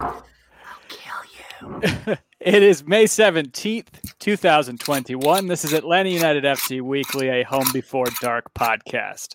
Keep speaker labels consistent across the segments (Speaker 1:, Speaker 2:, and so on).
Speaker 1: It is May 17th, 2021. This is Atlanta United FC Weekly, a Home Before Dark podcast.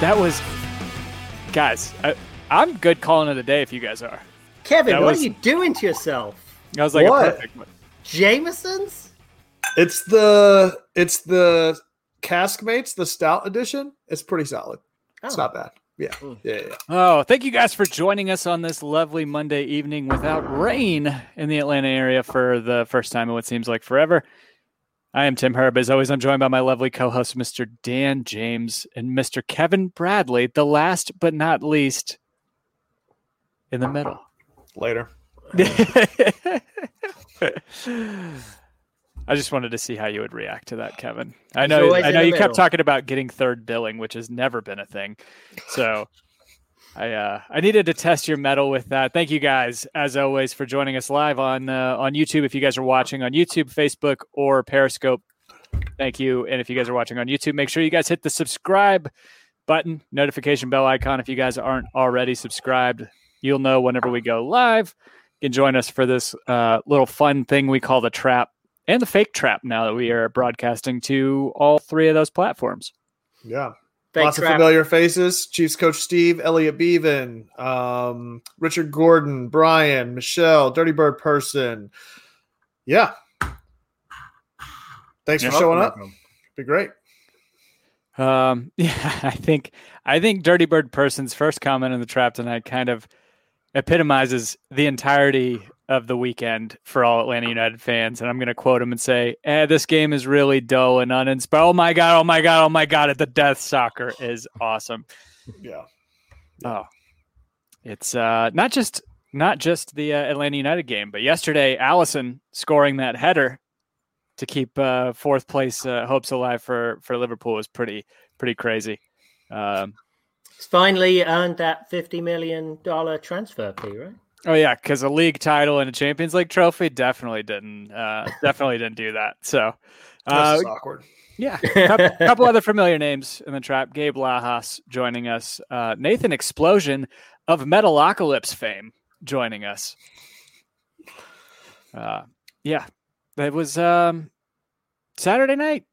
Speaker 1: That was, guys, I, I'm good calling it a day if you guys are.
Speaker 2: Kevin,
Speaker 1: That
Speaker 2: what
Speaker 1: was-
Speaker 2: are you doing to yourself?
Speaker 1: I was like
Speaker 3: What?
Speaker 1: a perfect one.
Speaker 2: Jameson's?
Speaker 3: It's the it's the Caskmates, the stout edition. It's pretty solid. It's
Speaker 2: Oh.
Speaker 3: not bad. Yeah.
Speaker 2: Mm.
Speaker 3: Yeah, yeah.
Speaker 1: Oh, thank you guys for joining us on this lovely Monday evening without rain in the Atlanta area for the first time in what seems like forever. I am Tim Herb. As always, I'm joined by my lovely co host, Mr. Dan James and Mr. Kevin Bradley, the last but not least in the middle.
Speaker 3: Later.
Speaker 1: I just wanted to see how you would react to that, Kevin. I know I know
Speaker 2: the
Speaker 1: you kept talking about getting third billing, which has never been a thing. So I uh, I needed to test your mettle with that. Thank you guys, as always, for joining us live on uh, on YouTube. If you guys are watching on YouTube, Facebook, or Periscope, thank you. And if you guys are watching on YouTube, make sure you guys hit the subscribe button, notification bell icon. If you guys aren't already subscribed, you'll know whenever we go live. You can join us for this uh, little fun thing we call the trap and the fake trap now that we are broadcasting to all three of those platforms.
Speaker 3: Yeah.
Speaker 2: Fake
Speaker 3: Lots
Speaker 2: trap.
Speaker 3: of familiar faces. Chiefs coach Steve, Elliot Beaven, um, Richard Gordon, Brian, Michelle, Dirty Bird person. Yeah. Thanks for showing up. Be great.
Speaker 1: Um, yeah, I think I think Dirty Bird Person's first comment in the trap tonight kind of epitomizes the entirety of the weekend for all Atlanta United fans. And I'm going to quote him and say, eh, "This game is really dull and uninspired. Oh my god! Oh my god! Oh my god! At the Death Soccer is awesome.
Speaker 3: Yeah.
Speaker 1: Oh, it's uh, not just not just the uh, Atlanta United game, but yesterday Alisson scoring that header to keep uh, fourth place uh, hopes alive for for Liverpool was pretty pretty crazy. Um,
Speaker 2: It's finally earned that $50 million transfer fee, right?
Speaker 1: Oh yeah, because a league title and a Champions League trophy definitely didn't uh, definitely didn't do that. So. Uh,
Speaker 3: just awkward.
Speaker 1: Yeah, a couple, couple other familiar names in the trap. Gabe Lajas joining us. Uh, Nathan Explosion of Metalocalypse fame joining us. Uh, yeah, it was um, Saturday night.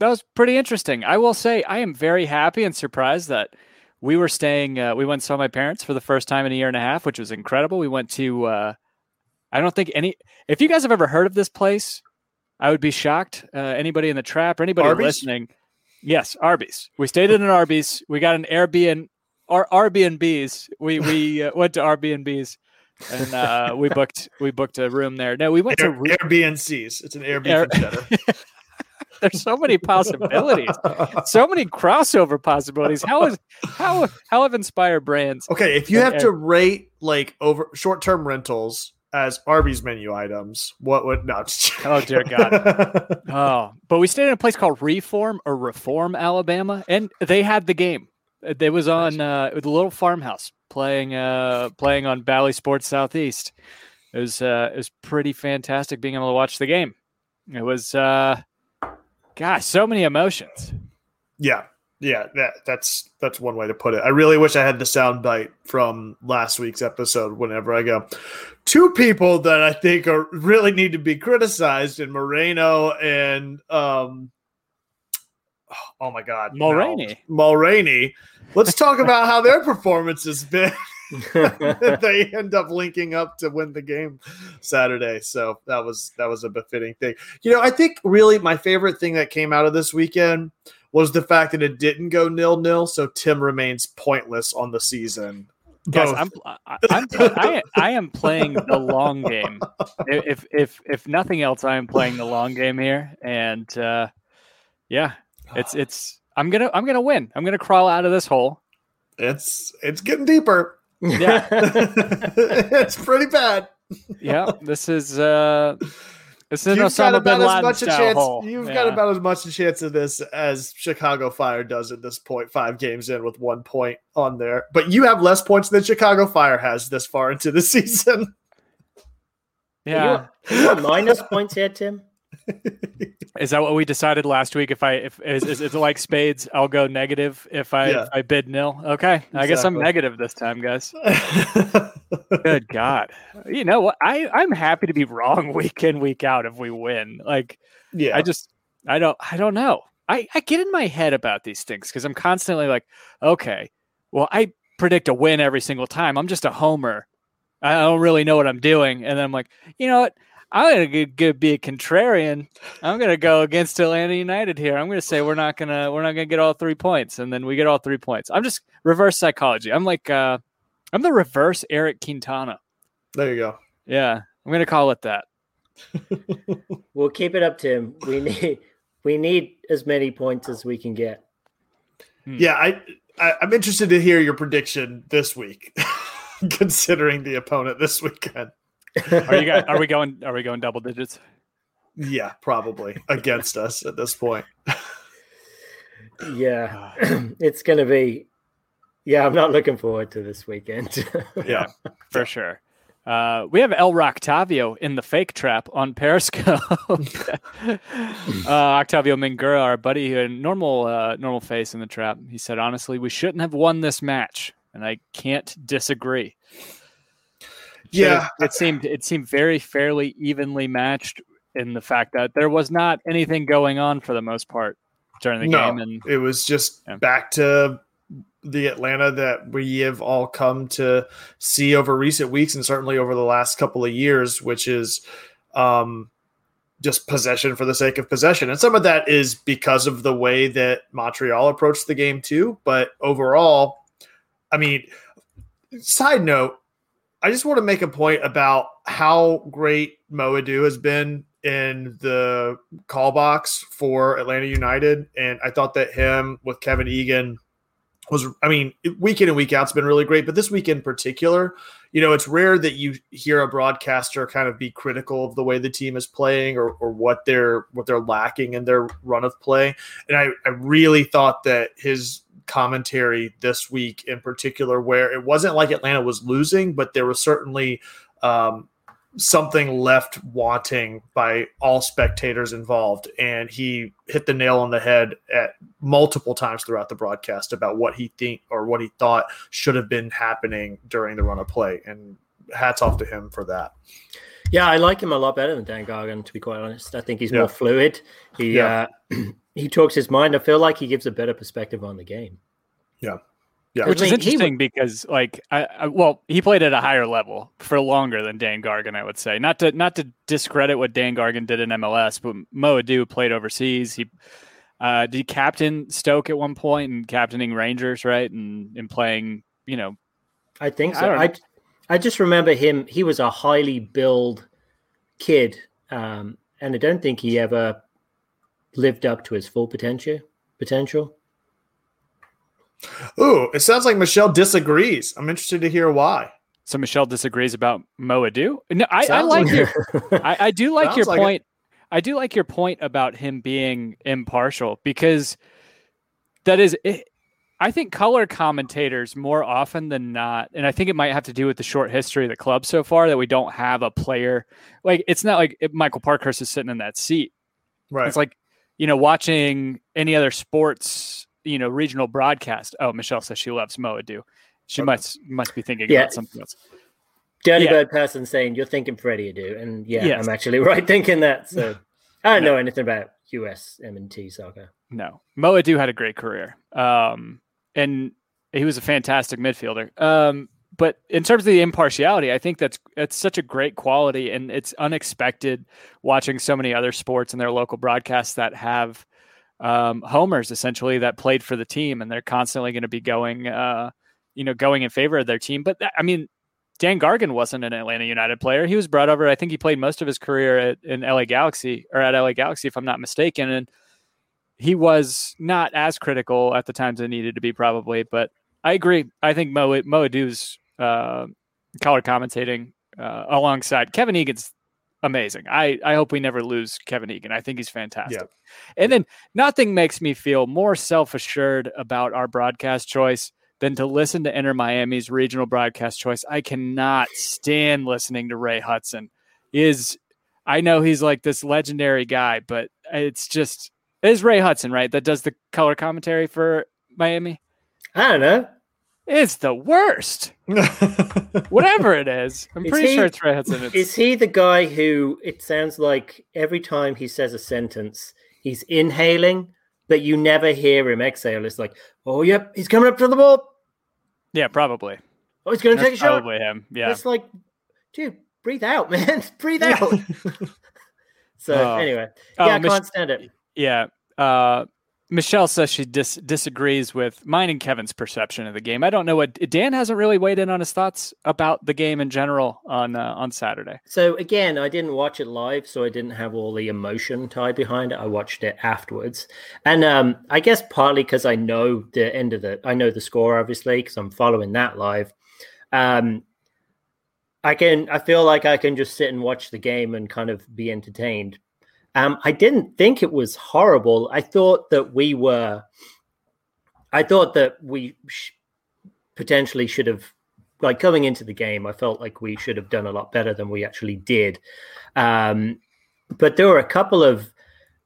Speaker 1: That was pretty interesting. I will say I am very happy and surprised that we were staying. Uh, we went and saw my parents for the first time in a year and a half, which was incredible. We went to. Uh, I don't think any. If you guys have ever heard of this place, I would be shocked. Uh, anybody in the trap or anybody
Speaker 3: Arby's?
Speaker 1: listening? Yes, Arby's. We stayed in an Arby's. We got an Airbnb. Our Airbnbs. We we uh, went to Airbnbs, and uh, we booked we booked a room there. No, we went
Speaker 3: Air,
Speaker 1: to.
Speaker 3: Airbnbs. It's an Airbnb
Speaker 1: Air-. There's so many possibilities, so many crossover possibilities. How is how how have inspired brands?
Speaker 3: Okay, if you have to rate like over short term rentals as Arby's menu items, what would no?
Speaker 1: Oh dear God. Oh, but we stayed in a place called Reform or Reform, Alabama, and they had the game. It was on uh, the little farmhouse playing uh, playing on Bally Sports Southeast. It was uh, it was pretty fantastic being able to watch the game. It was uh, gosh, so many emotions.
Speaker 3: yeah, yeah. That that's that's one way to put it. I really wish I had the sound bite from last week's episode. Whenever I go, two people that I think are really need to be criticized, in Moreno and um, oh my god, Mulraney. Mulraney. Let's talk about how their performance has been. they end up linking up to win the game Saturday. So that was that was a befitting thing. You know, I think really my favorite thing that came out of this weekend was the fact that it didn't go nil nil. So Tim remains pointless on the season.
Speaker 1: Guys,
Speaker 3: Both.
Speaker 1: I'm, I- I'm I, I am playing the long game. If if if nothing else, I am playing the long game here, and uh, yeah, it's it's I'm gonna I'm gonna win. I'm gonna crawl out of this hole.
Speaker 3: it's it's getting deeper.
Speaker 1: Yeah.
Speaker 3: it's pretty bad.
Speaker 1: Yeah, this is uh, this is
Speaker 3: You've got
Speaker 1: Osama bin
Speaker 3: about as much a chance.
Speaker 1: hole.
Speaker 3: You've
Speaker 1: Yeah.
Speaker 3: got about as much a chance of this as Chicago Fire does at this. Five games in with one point on there, but you have less points than Chicago Fire has this far into the season.
Speaker 1: yeah.
Speaker 2: You, you minus points here, Tim?
Speaker 1: Is that what we decided last week? If I if is, is it like spades, I'll go negative if I
Speaker 3: Yeah.
Speaker 1: if I bid nil. Okay, I guess I'm negative this time, guys. Good God, you know what? I I'm happy to be wrong week in week out if we win. Like
Speaker 3: yeah,
Speaker 1: I just I don't I don't know. I I get in my head about these things because I'm constantly like, okay, well I predict a win every single time. I'm just a homer. I don't really know what I'm doing, and then I'm like, you know what? I'm gonna g- g- be a contrarian. I'm gonna go against Atlanta United here. I'm gonna say we're not gonna we're not gonna get all three points, and then we get all three points. I'm just reverse psychology. I'm like uh, I'm the reverse Eric Quintana.
Speaker 3: there you go.
Speaker 1: Yeah, I'm gonna call it that.
Speaker 2: We'll keep it up, Tim. We need we need as many points as we can get.
Speaker 3: Yeah, I, I I'm interested to hear your prediction this week, considering the opponent this weekend.
Speaker 1: Are you guys? Are we going? Are we going double digits?
Speaker 3: Yeah, probably against us at this point.
Speaker 2: Yeah, it's gonna be. Yeah, I'm not looking forward to this weekend.
Speaker 3: Yeah,
Speaker 1: for sure. Uh, we have El Octavio in the fake trap on Periscope. uh, Octavio Mingura, our buddy, who had normal uh, normal face in the trap. He said, "Honestly, we shouldn't have won this match," and I can't disagree.
Speaker 3: Yeah.
Speaker 1: it seemed it seemed very fairly evenly matched in the fact that there was not anything going on for the most part during the
Speaker 3: no,
Speaker 1: game, and
Speaker 3: it was just
Speaker 1: Yeah.
Speaker 3: back to the Atlanta that we have all come to see over recent weeks and certainly over the last couple of years, which is um, just possession for the sake of possession. And some of that is because of the way that Montreal approached the game too. But overall, I mean, side note, I just want to make a point about how great Mo Edu has been in the call box for Atlanta United. And I thought that him with Kevin Egan was, I mean, week in and week out's been really great, but this week in particular, you know, it's rare that you hear a broadcaster kind of be critical of the way the team is playing or, or what they're what they're lacking in their run of play. And I, I really thought that his commentary this week in particular, where it wasn't like Atlanta was losing, but there was certainly um, something left wanting by all spectators involved. And he hit the nail on the head at multiple times throughout the broadcast about what he think or what he thought should have been happening during the run of play. And hats off to him for that.
Speaker 2: Yeah, I like him a lot better than Dan Gargan, to be quite honest. I think he's
Speaker 3: Yeah.
Speaker 2: more fluid. He
Speaker 3: Yeah.
Speaker 2: uh, he talks his mind. I feel like he gives a better perspective on the game.
Speaker 3: Yeah. Yeah.
Speaker 1: Which
Speaker 2: I
Speaker 1: is
Speaker 2: mean, he
Speaker 1: interesting because like I, I well he played at a higher level for longer than Dan Gargan I would say not to not to discredit what Dan Gargan did in MLS but Mo Edu played overseas he uh did he captain Stoke at one point and captaining Rangers right and and playing you know
Speaker 2: I think so.
Speaker 1: don't
Speaker 2: I, I just remember him. He was a highly billed kid, um, and I don't think he ever lived up to his full potential. Potential.
Speaker 3: Ooh, it sounds like Michelle disagrees. I'm interested to hear why.
Speaker 1: so Michelle disagrees about Mo Edu. no I, I like
Speaker 3: like
Speaker 1: your I, I do like
Speaker 3: Sounds
Speaker 1: your
Speaker 3: like it.
Speaker 1: point. I do like your point about him being impartial because that is it, I think color commentators more often than not, and I think it might have to do with the short history of the club so far that we don't have a player like it's not like Michael Parkhurst is sitting in that seat.
Speaker 3: Right.
Speaker 1: It's like you know watching any other sports you know regional broadcast. Oh, Michelle says she loves Mo Edu. She
Speaker 3: Okay.
Speaker 1: must must be thinking
Speaker 2: Yeah.
Speaker 1: about something else.
Speaker 2: Dirty
Speaker 1: Yeah.
Speaker 2: bird person saying you're thinking Freddie Adu, and yeah,
Speaker 1: Yes.
Speaker 2: I'm actually right thinking that. So I don't know anything about USMNT soccer.
Speaker 1: No, Mo Edu had a great career, um, and he was a fantastic midfielder. Um, but in terms of the impartiality, I think that's that's such a great quality, and it's unexpected watching so many other sports and their local broadcasts that have um, homers essentially that played for the team, and they're constantly going to be going, uh, you know, going in favor of their team. But I mean, Dan Gargan wasn't an Atlanta United player. He was brought over. I think he played most of his career at, in LA Galaxy or at LA Galaxy, if I'm not mistaken, and he was not as critical at the times it needed to be, probably. But I agree. I think Mo Mo uh, color commentating uh, alongside Kevin Egan's amazing. I I hope we never lose Kevin Egan. I think he's fantastic.
Speaker 3: Yeah.
Speaker 1: And then nothing makes me feel more self assured about our broadcast choice than to listen to Inter Miami's regional broadcast choice. I cannot stand listening to Ray Hudson. He is I know he's like this legendary guy, but it's just it is Ray Hudson, right? That does the color commentary for Miami.
Speaker 2: I don't know.
Speaker 1: It's the worst. Whatever it is. I'm
Speaker 2: Is
Speaker 1: pretty
Speaker 2: he-
Speaker 1: sure it's Ray Hudson. It's,
Speaker 2: Is he the guy who it sounds like every time he says a sentence, he's inhaling, but you never hear him exhale? It's like, oh, yep, he's coming up to the ball.
Speaker 1: yeah, probably.
Speaker 2: Oh, he's going to take a shot.
Speaker 1: probably him. Yeah.
Speaker 2: It's like, dude, breathe out, man. breathe out. so,
Speaker 1: Oh.
Speaker 2: anyway,
Speaker 1: Oh,
Speaker 2: yeah, I
Speaker 1: Mich-
Speaker 2: can't stand it.
Speaker 1: Yeah. Uh, Michelle says she dis- disagrees with mine and Kevin's perception of the game. I don't know what Dan hasn't really weighed in on his thoughts about the game in general on uh, on Saturday.
Speaker 2: So again, I didn't watch it live, so I didn't have all the emotion tied behind it. I watched it afterwards, and um, I guess partly because I know the end of the, I know the score obviously because I'm following that live. Um, I can, I feel like I can just sit and watch the game and kind of be entertained. Um, I didn't think it was horrible. I thought that we were, I thought that we sh- potentially should have like going into the game, I felt like we should have done a lot better than we actually did. Um, but there were a couple of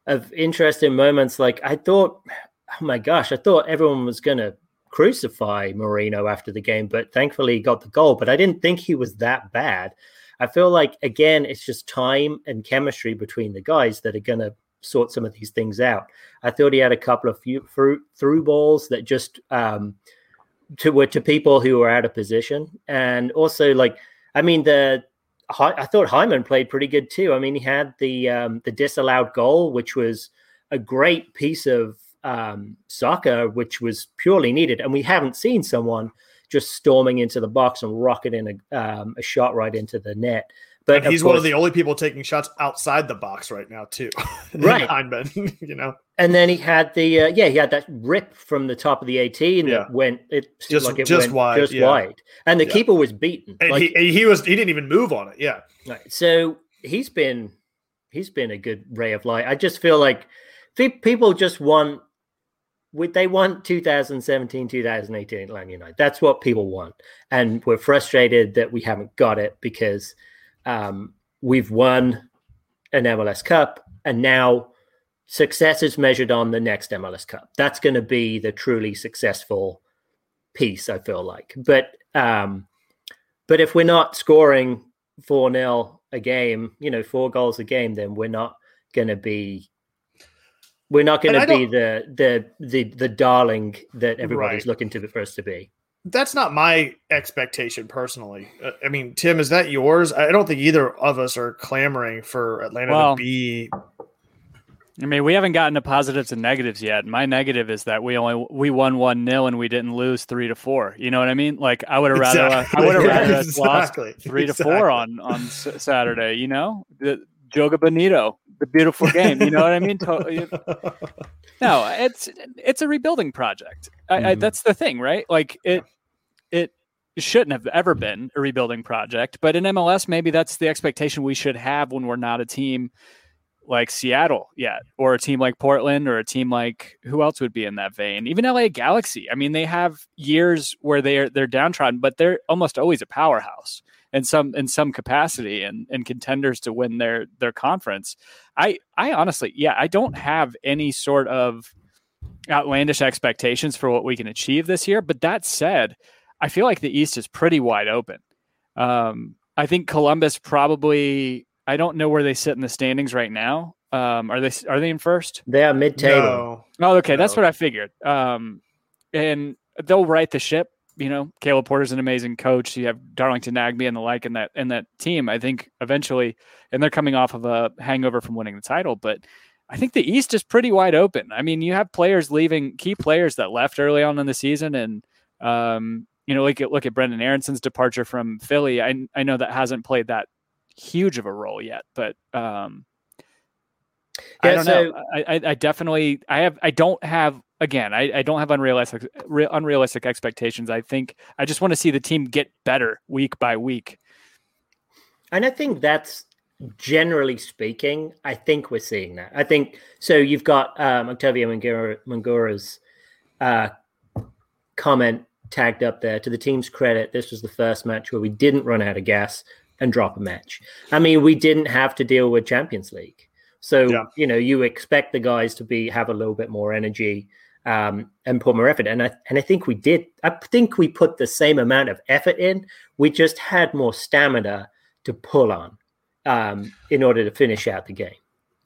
Speaker 2: of interesting moments. Like I thought, oh my gosh, I thought everyone was going to crucify Moreno after the game, but thankfully he got the goal. But I didn't think he was that bad. I feel like again, it's just time and chemistry between the guys that are going to sort some of these things out. I thought he had a couple of few through through balls that just um, to were to people who were out of position, and also like I mean the I thought Hyndman played pretty good too. I mean he had the um, the disallowed goal, which was a great piece of um, soccer, which was purely needed, and we haven't seen someone just storming into the box and rocketing a, um, a shot right into the net. But
Speaker 3: and he's one of the only people taking shots outside the box right now, too.
Speaker 2: Right.
Speaker 3: Hyndman, you know,
Speaker 2: And then he had the uh, yeah he had that rip from the top of the 18
Speaker 3: Yeah.
Speaker 2: that went it
Speaker 3: Just-
Speaker 2: like it
Speaker 3: just
Speaker 2: went
Speaker 3: wide,
Speaker 2: just
Speaker 3: yeah.
Speaker 2: wide and the
Speaker 3: Yeah.
Speaker 2: keeper was beaten
Speaker 3: and
Speaker 2: like,
Speaker 3: he, he was he didn't even move on it. Yeah.
Speaker 2: right. so he's been he's been a good ray of light I just feel like people just want they want 2017 2018 Atlanta United that's what people want and we're frustrated that we haven't got it because um, we've won an MLS Cup and now success is measured on the next MLS Cup. That's going to be the truly successful piece, I feel like. But um, but if we're not scoring four 0 a game, you know, four goals a game, then we're not going to be. We're not going to be the, the the the darling that everybody's
Speaker 3: Right.
Speaker 2: looking to for us to be.
Speaker 3: That's not my expectation personally. Uh, I mean, Tim, is that yours? I don't think either of us are clamoring for Atlanta
Speaker 1: Well,
Speaker 3: to be.
Speaker 1: I mean, we haven't gotten to positives and negatives yet. My negative is that we only we won one nil and we didn't lose three to four. You know what I mean? Like I would have rather uh, I would have rather
Speaker 3: Yeah,
Speaker 1: us lost
Speaker 3: exactly.
Speaker 1: three to four on on S- Saturday. You know, the Joga Bonito, the beautiful game. You know what I mean? No, it's it's a rebuilding project. I, I,
Speaker 2: Mhm.
Speaker 1: that's the thing, right? Like it it shouldn't have ever been a rebuilding project, but in MLS, maybe that's the expectation we should have when we're not a team like Seattle yet, or a team like Portland, or a team like who else would be in that vein? Even LA Galaxy. I mean, they have years where they're they're downtrodden, but they're almost always a powerhouse in some in some capacity and and contenders to win their their conference. I I honestly, yeah, I don't have any sort of outlandish expectations for what we can achieve this year. But that said, I feel like the East is pretty wide open. Um, I think Columbus probably. I don't know where they sit in the standings right now. Um, are they are they in first?
Speaker 2: They are mid-table.
Speaker 3: No.
Speaker 1: Oh, okay, that's what I figured. Um, and they'll right the ship. You know, Caleb Porter's an amazing coach. You have Darlington Nagbe and the like in that in that team. I think eventually, and they're coming off of a hangover from winning the title, but I think the East is pretty wide open. I mean, you have players leaving, key players that left early on in the season, and um, you know, look at look at Brenden Aaronson's departure from Philly. I I know that hasn't played that huge of a role yet, but um, I don't
Speaker 2: so-
Speaker 1: know. I, I I definitely I have I don't have again I, I don't have unrealistic re, unrealistic expectations. I think I just want to see the team get better week by week.
Speaker 2: And I think that's generally speaking, I think we're seeing that. I think so. You've got um, Octavio Mangura, Mangura's uh, comment tagged up there. To the team's credit, this was the first match where we didn't run out of gas and drop a match. I mean, we didn't have to deal with Champions League, so
Speaker 3: Yeah.
Speaker 2: you know you expect the guys to be have a little bit more energy um, and put more effort. And I and I think we did. I think we put the same amount of effort in. We just had more stamina to pull on um, in order to finish out the game.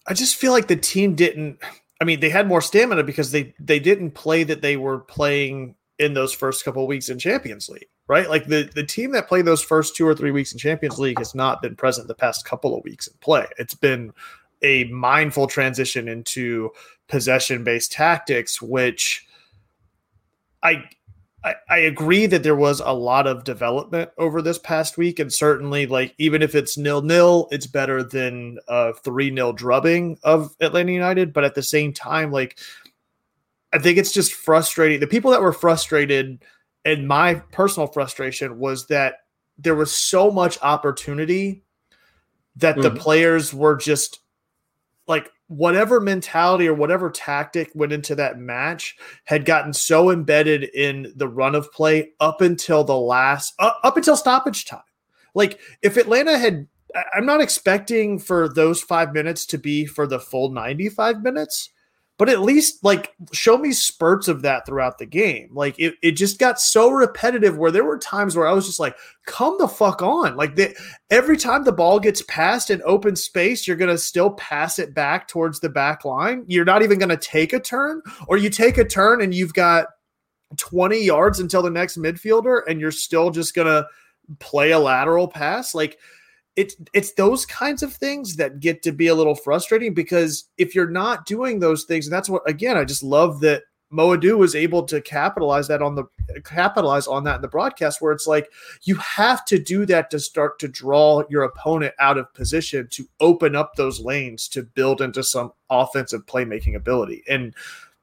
Speaker 3: I just feel like the team didn't. I mean, they had more stamina because they they didn't play that they were playing in those first couple of weeks in Champions League, right? Like the the team that played those first two or three weeks in Champions League has not been present the past couple of weeks in play. It's been a mindful transition into possession based tactics, which I, I I agree that there was a lot of development over this past week, and certainly, like even if it's nil nil, it's better than a three nil drubbing of Atlanta United. But at the same time, like I think it's just frustrating. The people that were frustrated, and my personal frustration was that there was so much opportunity that the
Speaker 2: Mhm.
Speaker 3: players were just like whatever mentality or whatever tactic went into that match had gotten so embedded in the run of play up until the last uh, up until stoppage time. Like if atlanta had i'm not expecting for those five minutes to be for the full 95 minutes but at least like show me spurts of that throughout the game. Like it, it just got so repetitive where there were times where i was just like come the fuck on. Like the, every time the ball gets passed in open space you're going to still pass it back towards the back line. You're not even going to take a turn or you take a turn and you've got 20 yards until the next midfielder and you're still just going to play a lateral pass. Like it's it's those kinds of things that get to be a little frustrating because if you're not doing those things and that's what again I just love that Mo Edu was able to capitalize that on the capitalize on that in the broadcast where it's like you have to do that to start to draw your opponent out of position to open up those lanes to build into some offensive playmaking ability. And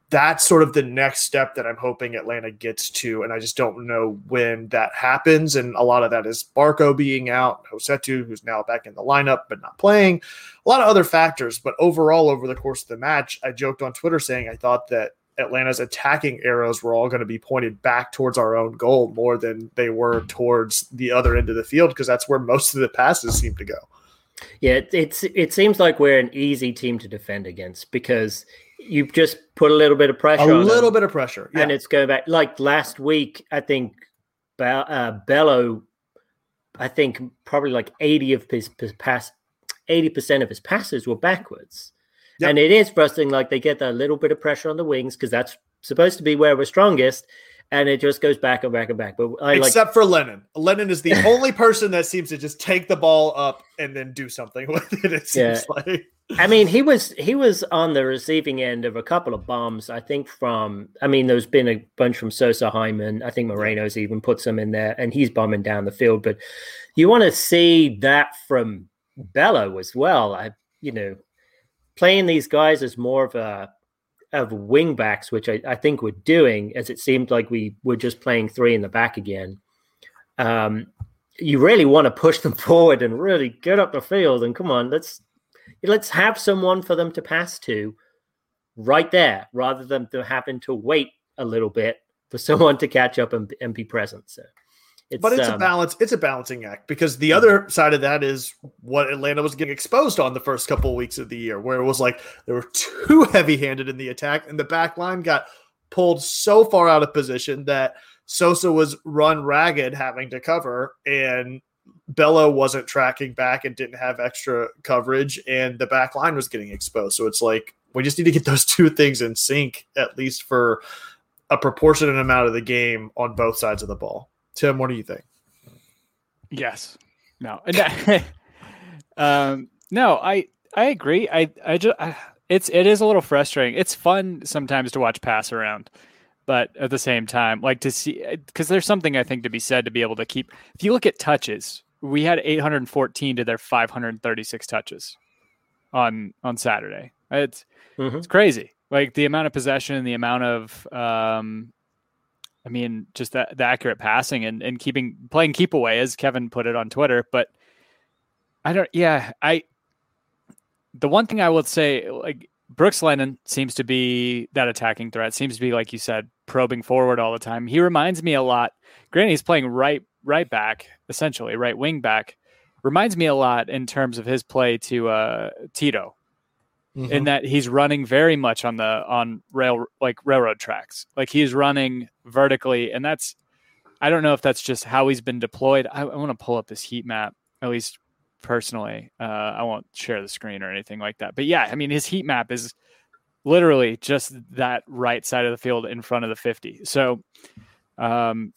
Speaker 3: that's sort of the next step that I'm hoping Atlanta gets to. And I just don't know when that happens. And a lot of that is Barco being out, Hosetu, who's now back in the lineup but not playing, a lot of other factors. But overall, over the course of the match, I joked on Twitter saying I thought that Atlanta's attacking arrows were all going to be pointed back towards our own goal more than they were towards the other end of the field because that's where most of the passes seem to go.
Speaker 2: Yeah, it, it's it seems like we're an easy team to defend against because you just put a little bit of pressure
Speaker 3: A little bit of pressure. Yeah.
Speaker 2: and it's going back. Like last week, I think Be- uh, Bello, I think probably like eighty of his, his pass, eighty percent of his passes were backwards,
Speaker 3: Yep.
Speaker 2: and it is frustrating. Like they get that little bit of pressure on the wings because that's supposed to be where we're strongest, and it just goes back and back and back. But I like
Speaker 3: Except for Lennon. Lennon is the only person that seems to just take the ball up and then do something with it. It seems
Speaker 2: Yeah.
Speaker 3: like.
Speaker 2: I mean, he was he was on the receiving end of a couple of bombs. I think from I mean, there's been a bunch from Sosa Hyndman. I think Moreno's even put some in there, and he's bombing down the field. But you want to see that from Bello as well. I you know, playing these guys as more of a of wing backs, which I, I think we're doing, as it seemed like we were just playing three in the back again. Um, you really want to push them forward and really get up the field and come on, let's let's have someone for them to pass to right there rather than to having to wait a little bit for someone to catch up and, and be present. So it's,
Speaker 3: but it's a
Speaker 2: um,
Speaker 3: balance. It's a balancing act because the other side of that is what Atlanta was getting exposed on the first couple of weeks of the year, where it was like they were too heavy-handed in the attack, and the back line got pulled so far out of position that Sosa was run ragged, having to cover, and Bello wasn't tracking back and didn't have extra coverage, and the back line was getting exposed. So it's like we just need to get those two things in sync, at least for a proportionate amount of the game on both sides of the ball. Tim, what do you think?
Speaker 1: Yes. No. Um, no, I I agree. I I just I, it's it is a little frustrating. It's fun sometimes to watch pass around, but at the same time, like to see because there's something I think to be said to be able to keep. If you look at touches, we had 814 to their 536 touches on on Saturday. It's
Speaker 2: Mhm.
Speaker 1: it's crazy. Like the amount of possession and the amount of um I mean, just the, the accurate passing and, and keeping playing keep away, as Kevin put it on Twitter. But I don't, yeah, I, the one thing I would say, like Brooks Lennon seems to be that attacking threat, seems to be, like you said, probing forward all the time. He reminds me a lot. Granted, he's playing right, right back, essentially, right wing back. Reminds me a lot in terms of his play to uh, Tito in that he's running very much on the on rail like railroad tracks. Like he's running vertically and that's i don't know if that's just how he's been deployed. I, I want to pull up his heat map at least personally. Uh, i won't share the screen or anything like that. But yeah i mean his heat map is literally just that right side of the field in front of the 50 so um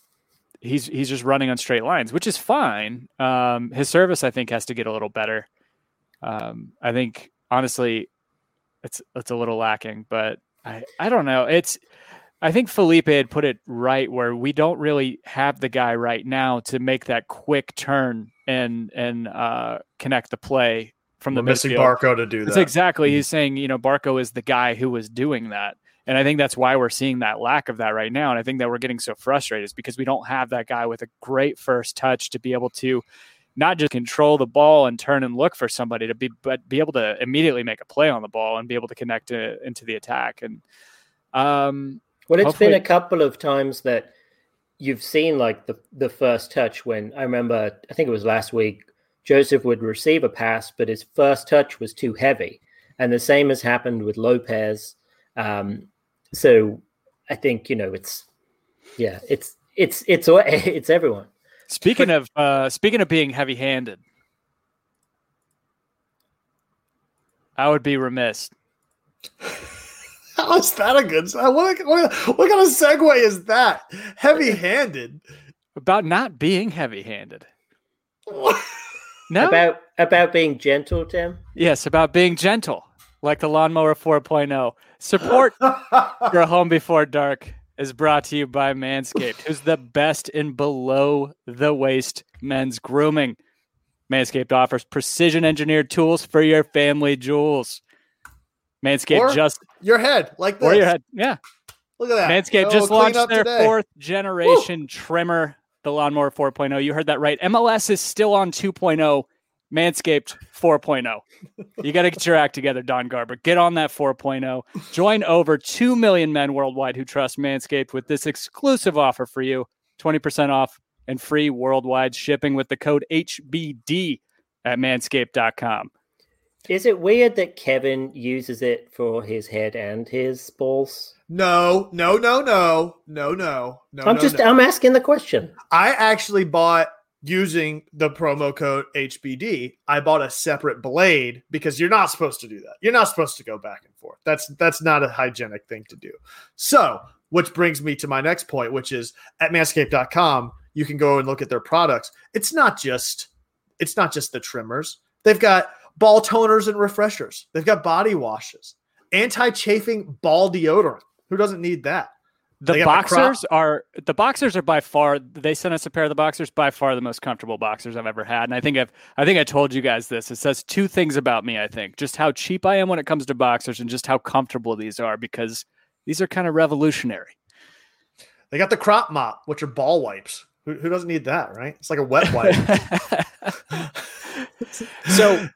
Speaker 1: he's he's just running on straight lines which is fine. Um his service i think has to get a little better. Um i think honestly it's it's a little lacking, but I I don't know. It's I think Felipe had put it right where we don't really have the guy right now to make that quick turn and and uh, connect the play from
Speaker 3: We're
Speaker 1: the
Speaker 3: missing
Speaker 1: midfield.
Speaker 3: Barco to do that.
Speaker 1: That's
Speaker 3: that.
Speaker 1: exactly he's saying. You know, Barco is the guy who was doing that, and I think that's why we're seeing that lack of that right now. And I think that we're getting so frustrated is because we don't have that guy with a great first touch to be able to not just control the ball and turn and look for somebody to be, but be able to immediately make a play on the ball and be able to connect to, into the attack. And um,
Speaker 2: Well, it's
Speaker 1: Hopefully-
Speaker 2: been a couple of times that you've seen like the the first touch when I remember I think it was last week Joseph would receive a pass, but his first touch was too heavy, and the same has happened with Lopez. Um, so I think you know it's yeah it's it's it's it's everyone.
Speaker 1: Speaking of uh, speaking of being heavy-handed, I would be remiss.
Speaker 3: How is that a good? What, what, what kind of segue is that? Heavy-handed.
Speaker 1: About not being heavy-handed. No.
Speaker 2: About about being gentle, Tim.
Speaker 1: Yes, about being gentle, like the Lawnmower 4.0. Support your Home Before Dark is brought to you by Manscaped, who's the best in below the waist men's grooming. Manscaped offers precision engineered tools for your family jewels. Manscaped
Speaker 3: Or
Speaker 1: just
Speaker 3: your head, like this.
Speaker 1: or your head, yeah.
Speaker 3: Look at that.
Speaker 1: Manscaped
Speaker 3: Oh,
Speaker 1: just launched their
Speaker 3: today.
Speaker 1: fourth generation trimmer, the Lawnmower 4.0. You heard that right. MLS is still on 2.0, Manscaped 4.0. You got to get your act together, Don Garber. Get on that 4.0. Join over 2 million men worldwide who trust Manscaped with this exclusive offer for you 20% off and free worldwide shipping with the code HBD at manscaped.com.
Speaker 2: Is it weird that Kevin uses it for his head and his balls?
Speaker 3: No, no, no, no, no, no, no.
Speaker 2: I'm
Speaker 3: no,
Speaker 2: just
Speaker 3: no.
Speaker 2: I'm asking the question.
Speaker 3: I actually bought using the promo code HBD. I bought a separate blade because you're not supposed to do that. You're not supposed to go back and forth. That's that's not a hygienic thing to do. So, which brings me to my next point, which is at manscaped.com, you can go and look at their products. It's not just it's not just the trimmers. They've got ball toners and refreshers. They've got body washes, anti-chafing ball deodorant. Who doesn't need that?
Speaker 1: The boxers are the boxers are by far they sent us a pair of the boxers by far the most comfortable boxers I've ever had and I think I've I think I told you guys this it says two things about me I think just how cheap I am when it comes to boxers and just how comfortable these are because these are kind of revolutionary
Speaker 3: They got the crop mop, which are ball wipes. Who, who doesn't need that, right? It's like a wet wipe.
Speaker 1: so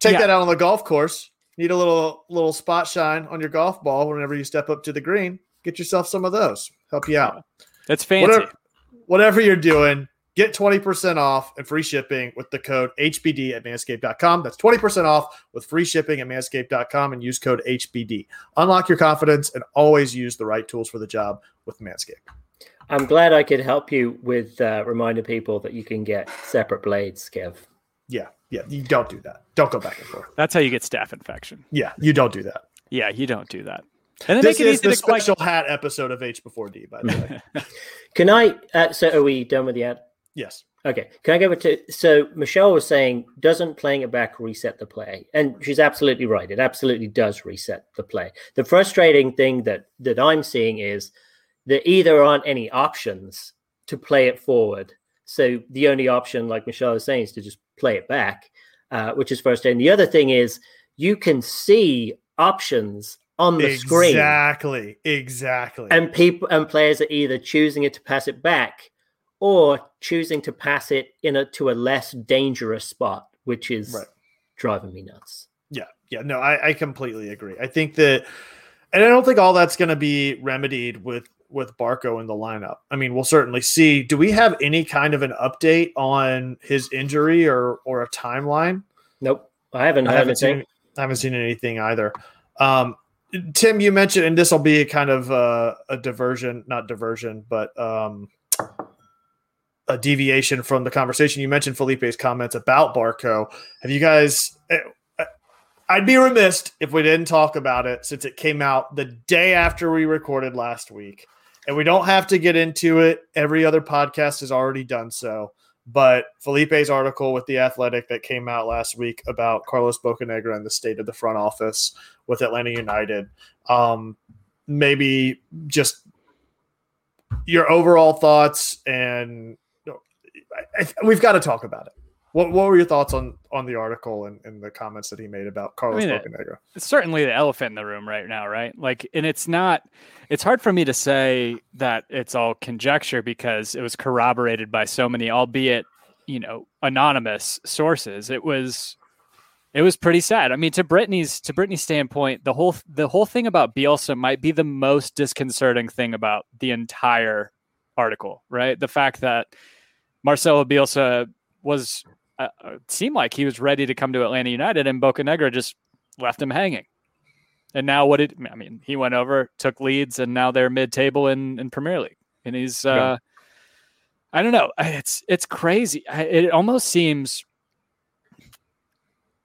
Speaker 3: Take
Speaker 1: Yeah.
Speaker 3: that out on the golf course. Need a little little spot shine on your golf ball whenever you step up to the green. Get yourself some of those. Help you out.
Speaker 1: That's fancy
Speaker 3: Whatever, whatever you're doing, get 20% off and free shipping with the code HBD at manscaped.com. That's 20% off with free shipping at manscaped.com and use code HBD. Unlock your confidence and always use the right tools for the job with Manscaped.
Speaker 2: I'm glad I could help you with uh, reminding people that you can get separate blades, Kev.
Speaker 3: Yeah, yeah. You don't do that. Don't go back and forth.
Speaker 1: That's how you get staph infection.
Speaker 3: Yeah, you don't do that.
Speaker 1: Yeah, you don't do that. And then
Speaker 3: This
Speaker 1: make it
Speaker 3: is
Speaker 1: easy
Speaker 3: the
Speaker 1: to like,
Speaker 3: special hat episode of H before D, by the way.
Speaker 2: Can I? Uh, so, are we done with the ad?
Speaker 3: yes.
Speaker 2: Okay. Can I go over to? So, Michelle was saying, doesn't playing it back reset the play? And she's absolutely right. It absolutely does reset the play. The frustrating thing that that I'm seeing is there either aren't any options to play it forward. So the only option, like Michelle was saying, is to just play it back, uh, which is frustrating. The other thing is you can see options on the screen.
Speaker 3: Exactly. Exactly.
Speaker 2: and people and players are either choosing it to pass it back or choosing to pass it in a to a less dangerous spot which is
Speaker 3: Right.
Speaker 2: driving me nuts
Speaker 3: Yeah, yeah, no, I, I completely agree. I think that, and I don't think all that's going to be remedied with with Barco in the lineup. I mean, we'll certainly see. Do we have any kind of an update on his injury or or a timeline?
Speaker 2: nope i haven't
Speaker 3: I haven't
Speaker 2: anything
Speaker 3: seen. I haven't seen anything either. Um, Tim, you mentioned, and this will be a kind of a, a diversion, not diversion, but um, a deviation from the conversation. You mentioned Felipe's comments about Barco. Have you guys? eh, I'd be remiss if we didn't talk about it since it came out the day after we recorded last week. And we don't have to get into it. Every other podcast has already done so. But Felipe's article with The Athletic that came out last week about Carlos Bocanegra and the state of the front office with Atlanta United. Um, maybe just your overall thoughts and I, I, we've got to talk about it. What, what were your thoughts on on the article and, and the comments that he made about Carlos
Speaker 1: I mean,
Speaker 3: Bocanegra?
Speaker 1: it's certainly the elephant in the room right now, right? Like, and it's not, it's hard for me to say that it's all conjecture because it was corroborated by so many, albeit, you know, anonymous sources. It was, it was pretty sad. I mean, to Brittany's, to Brittany's standpoint, the whole, the whole thing about Bielsa might be the most disconcerting thing about the entire article, right? The fact that Marcelo Bielsa was, uh, uh, seemed like he was ready to come to Atlanta United and Bocanegra just left him hanging. And now what did I mean? He went over, took Leeds, and now they're mid-table in, in Premier League. And he's, uh,
Speaker 3: Yeah.
Speaker 1: I don't know, it's it's crazy. I, it almost seems,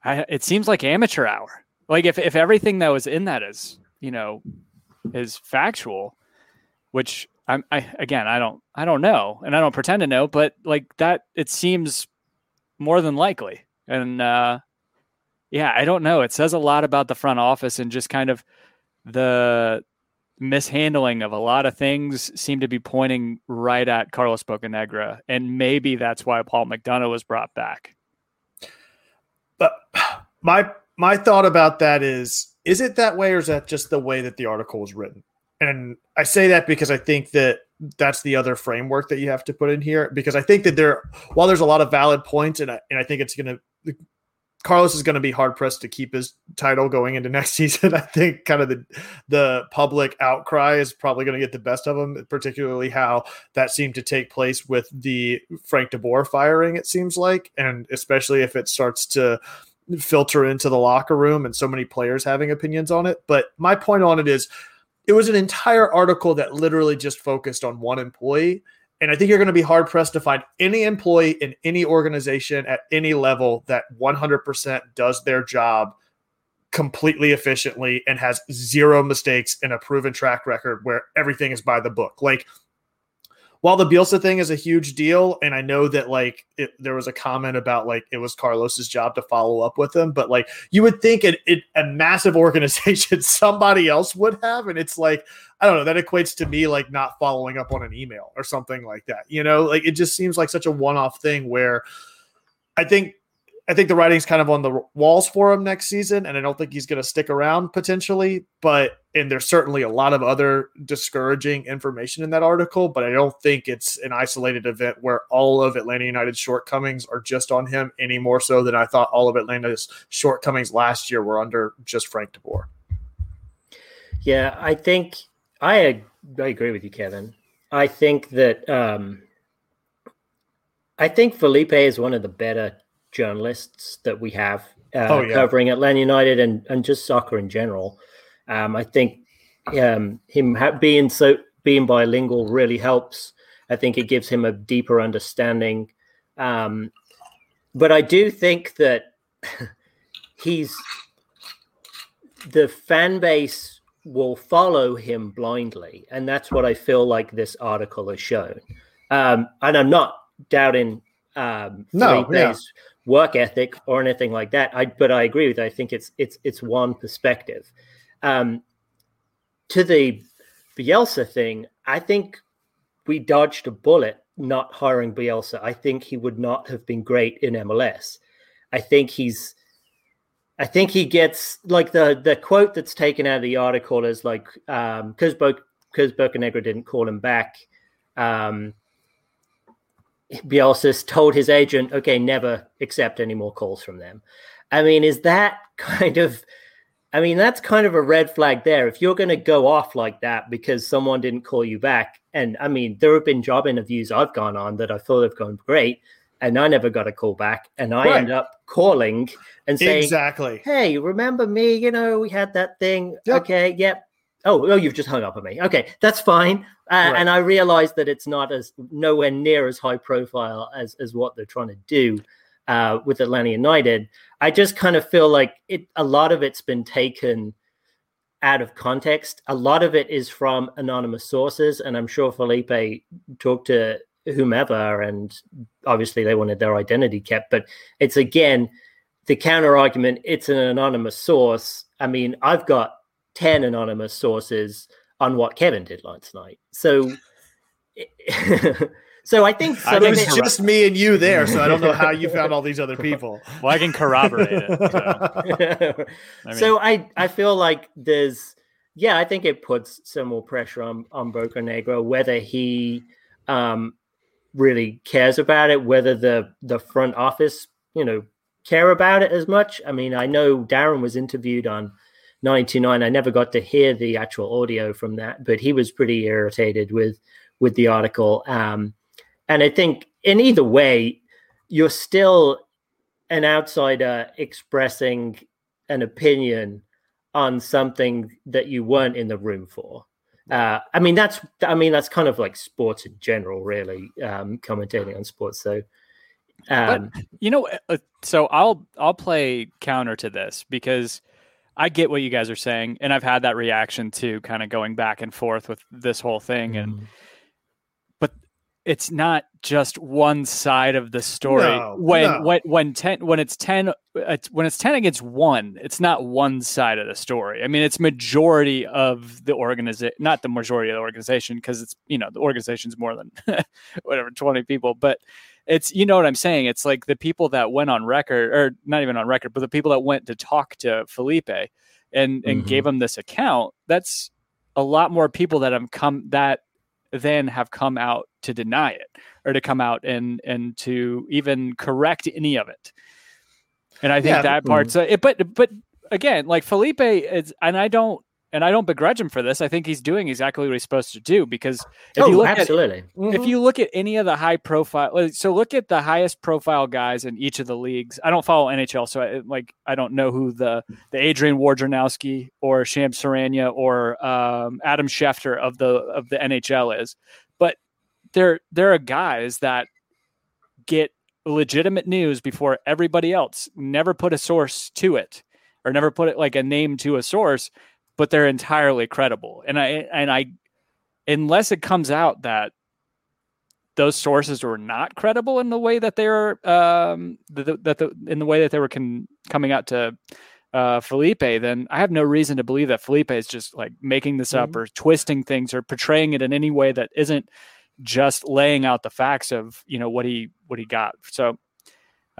Speaker 1: I, it seems like amateur hour. Like if if everything that was in that is you know is factual, which I'm I again I don't I don't know and I don't pretend to know, but like that it seems more than likely. And uh yeah, I don't know. It says a lot about the front office and just kind of the mishandling of a lot of things seem to be pointing right at Carlos Bocanegra. And maybe that's why Paul McDonough was brought back.
Speaker 3: But my my thought about that is is it that way or is that just the way that the article was written? And I say that because I think that that's the other framework that you have to put in here because I think that there while there's a lot of valid points and I, and I think it's going to Carlos is going to be hard pressed to keep his title going into next season. I think kind of the the public outcry is probably going to get the best of him, particularly how that seemed to take place with the Frank DeBoer firing. It seems like, and especially if it starts to filter into the locker room and so many players having opinions on it. But my point on it is, it was an entire article that literally just focused on one employee. And I think you're going to be hard pressed to find any employee in any organization at any level that 100% does their job completely efficiently and has zero mistakes and a proven track record where everything is by the book. Like, while the Bielsa thing is a huge deal, and I know that like it, there was a comment about like it was Carlos's job to follow up with him, but like you would think it, it a massive organization somebody else would have, and it's like I don't know that equates to me like not following up on an email or something like that. You know, like it just seems like such a one off thing where I think I think the writing's kind of on the walls for him next season, and I don't think he's going to stick around potentially. But and there's certainly a lot of other discouraging information in that article, but I don't think it's an isolated event where all of Atlanta United's shortcomings are just on him any more so than I thought all of Atlanta's shortcomings last year were under just Frank DeBoer.
Speaker 2: Yeah, I think I I agree with you, Kevin. I think that um, I think Felipe is one of the better journalists that we have uh,
Speaker 3: Oh, yeah.
Speaker 2: covering Atlanta United and, and just soccer in general. Um, I think um, him ha- being so being bilingual really helps. I think it gives him a deeper understanding. Um, but I do think that he's the fan base will follow him blindly, and that's what I feel like this article has shown. Um, and I'm not doubting um,
Speaker 3: No, yeah.
Speaker 2: Work ethic or anything like that. I, but I agree with. You. I think it's it's it's one perspective. Um, to the Bielsa thing, I think we dodged a bullet not hiring Bielsa. I think he would not have been great in MLS. I think he's I think he gets like the the quote that's taken out of the article is like um because Bo because Bocanegra didn't call him back. Um Bielsa told his agent, okay, never accept any more calls from them. I mean, is that kind of I mean, that's kind of a red flag there. If you're going to go off like that because someone didn't call you back, and I mean, there have been job interviews I've gone on that I thought have gone great, and I never got a call back, and I
Speaker 3: Right.
Speaker 2: end up calling and saying,
Speaker 3: Exactly.
Speaker 2: "Hey, remember me? You know, we had that thing.
Speaker 3: Yep.
Speaker 2: Okay, yep. Oh, oh, you've just hung up on me. Okay, that's fine." Uh,
Speaker 3: Right.
Speaker 2: And I realized that it's not as nowhere near as high profile as as what they're trying to do uh, with Atlanta United. I just kind of feel like it. A lot of it's been taken out of context. A lot of it is from anonymous sources, and I'm sure Felipe talked to whomever, and obviously they wanted their identity kept. But it's again the counter argument. It's an anonymous source. I mean, I've got ten anonymous sources on what Kevin did last night. So, so I think
Speaker 1: I
Speaker 2: some
Speaker 3: It was
Speaker 1: think
Speaker 3: just me and you there, so I don't know how you found all these other people.
Speaker 1: Well, I can corroborate it. So, I
Speaker 2: so I I feel like there's yeah I think it puts some more pressure on on Bocanegra whether he um really cares about it whether the the front office you know care about it as much I mean I know Darren was interviewed on 929 I never got to hear the actual audio from that but he was pretty irritated with with the article um and I think in either way you're still an outsider expressing an opinion on something that you weren't in the room for. Uh, I mean, that's I mean that's kind of like sports in general, really, um, commentating on sports. So, um,
Speaker 1: you know, uh, so I'll I'll play counter to this because I get what you guys are saying, and I've had that reaction too, kind of going back and forth with this whole thing, and
Speaker 3: Mm-hmm.
Speaker 1: but it's not just one side of the story.
Speaker 3: No,
Speaker 1: when
Speaker 3: no.
Speaker 1: when when ten when it's ten it's, when it's ten against one, it's not one side of the story. I mean, it's majority of the organization, not the majority of the organization, because it's you know the organization's more than whatever twenty people, but it's you know what I'm saying. It's like the people that went on record, or not even on record, but the people that went to talk to Felipe and and
Speaker 3: Mm-hmm.
Speaker 1: gave him this account. That's a lot more people that have come that then have come out to deny it or to come out and and to even correct any of it. And I think
Speaker 3: Yeah,
Speaker 1: that part's uh, it, but but again, like Felipe is, and I don't and I don't begrudge him for this. I think he's doing exactly what he's supposed to do because if
Speaker 2: oh,
Speaker 1: you look at
Speaker 2: absolutely.
Speaker 1: if you look at any of the high profile so look at the highest profile guys in each of the leagues. I don't follow nhl so I, like i don't know who the the adrian wojnarowski or shams charania or um, adam schefter of the of the nhl is. But there there are guys that get legitimate news before everybody else. Never put a source to it or never put it like a name to a source but they're entirely credible. And i and i unless it comes out that those sources were not credible in the way that they were um that the, the in the way that they were con- coming out to uh Felipe then I have no reason to believe that Felipe is just like making this up or twisting things or portraying it in any way that isn't just laying out the facts of you know what he what he got. So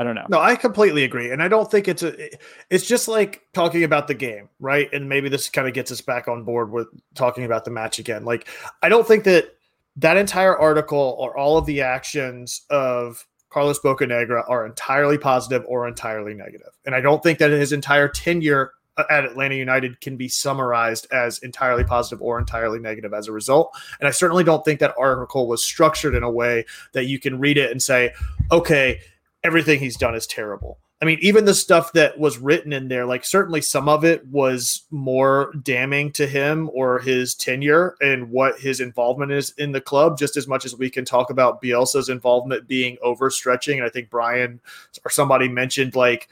Speaker 1: I don't know
Speaker 3: No, I completely agree, and I don't think it's a. It's just like talking about the game, right? And maybe this kind of gets us back on board with talking about the match again. Like, I don't think that that entire article or all of the actions of Carlos Bocanegra are entirely positive or entirely negative, and I don't think that his entire tenure at Atlanta United can be summarized as entirely positive or entirely negative as a result. And I certainly don't think that article was structured in a way that you can read it and say, okay, everything he's done is terrible. I mean, even the stuff that was written in there, like certainly some of it was more damning to him or his tenure and what his involvement is in the club, just as much as we can talk about Bielsa's involvement being overstretching. And I think Brian or somebody mentioned like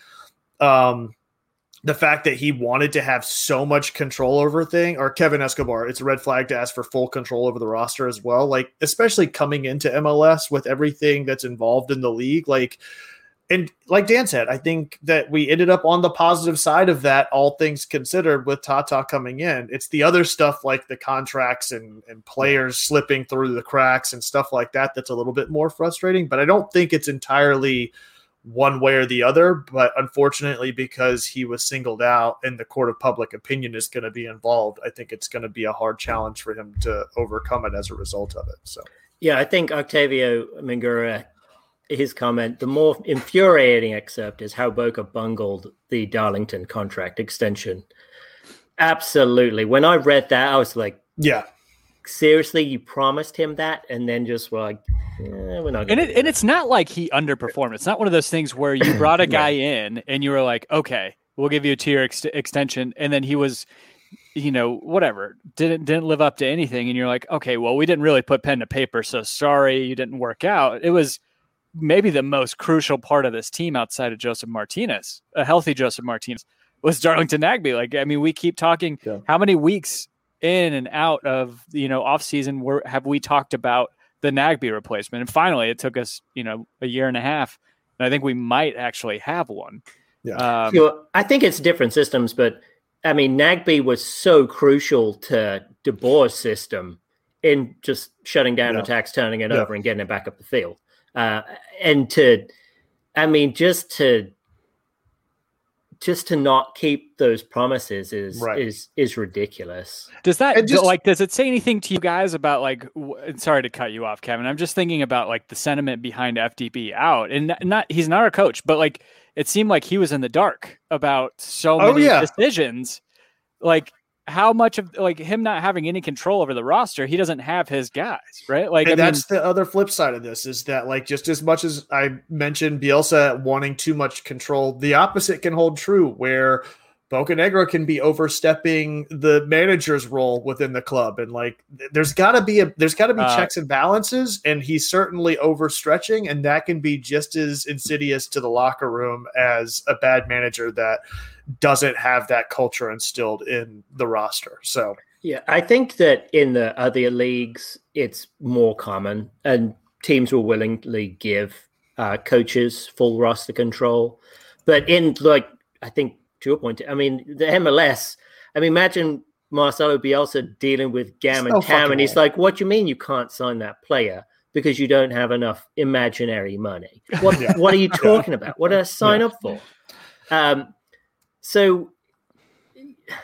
Speaker 3: um the fact that he wanted to have so much control over thing or Kevin Escobar, it's a red flag to ask for full control over the roster as well. Like, especially coming into MLS with everything that's involved in the league, like and like Dan said, I think that we ended up on the positive side of that, all things considered, with Tata coming in. It's the other stuff like the contracts and, and players slipping through the cracks and stuff like that that's a little bit more frustrating. But I don't think it's entirely one way or the other. But unfortunately, because he was singled out and the court of public opinion is going to be involved, I think it's going to be a hard challenge for him to overcome it as a result of it. So.
Speaker 2: Yeah, I think Octavio Mingura his comment, the more infuriating excerpt is how Boca bungled the Darlington contract extension. Absolutely. When I read that, I was like,
Speaker 3: Yeah.
Speaker 2: Seriously, you promised him that? And then just were like, eh, we're not
Speaker 1: And it and it's not like he underperformed. It's not one of those things where you brought a guy in and you were like, okay, we'll give you a tier ex- extension, and then he was, you know, whatever, didn't didn't live up to anything, and you're like, okay, well, we didn't really put pen to paper, so sorry, you didn't work out. It was maybe the most crucial part of this team outside of Josef Martinez, a healthy Josef Martinez, was Darlington Nagbe. Like, I mean, we keep talking.
Speaker 3: Yeah.
Speaker 1: How many weeks in and out of you know off season were have we talked about the Nagbe replacement? And finally, it took us you know a year and a half, and I think we might actually have one.
Speaker 3: Yeah.
Speaker 1: Um,
Speaker 2: You know, I think it's different systems, but I mean, Nagbe was so crucial to De Boer's system in just shutting down
Speaker 3: Yeah.
Speaker 2: attacks, turning it
Speaker 3: Yeah.
Speaker 2: over, and getting it back up the field. Uh, and to, I mean, just to just to not keep those promises is
Speaker 3: Right.
Speaker 2: is is ridiculous.
Speaker 1: Does that
Speaker 3: just-
Speaker 1: like does it say anything to you guys about like w- sorry to cut you off Kevin I'm just thinking about like the sentiment behind FDB out and not, not he's not our coach but like it seemed like he was in the dark about so
Speaker 3: Oh,
Speaker 1: many
Speaker 3: yeah.
Speaker 1: decisions like how much of like him not having any control over the roster he doesn't have his guys right? Like
Speaker 3: and
Speaker 1: I mean
Speaker 3: that's the other flip side of this is that like just as much as I mentioned Bielsa wanting too much control, the opposite can hold true where Bocanegra can be overstepping the manager's role within the club, and like th- there's got to be a there's got to be
Speaker 1: Uh,
Speaker 3: checks and balances, and he's certainly overstretching, and that can be just as insidious to the locker room as a bad manager that doesn't have that culture instilled in the roster. So
Speaker 2: Yeah, I think that in the other leagues, it's more common, and teams will willingly give uh, coaches full roster control. But in like, I think to your point, I mean, the MLS. I mean, imagine Marcelo Bielsa dealing with GAM and TAM,
Speaker 3: fucking
Speaker 2: and he's
Speaker 3: awful.
Speaker 2: like, "What do you mean you can't sign that player?" Because you don't have enough imaginary money. What
Speaker 3: Yeah.
Speaker 2: What are you talking about? What did I sign up for? Um, so
Speaker 1: I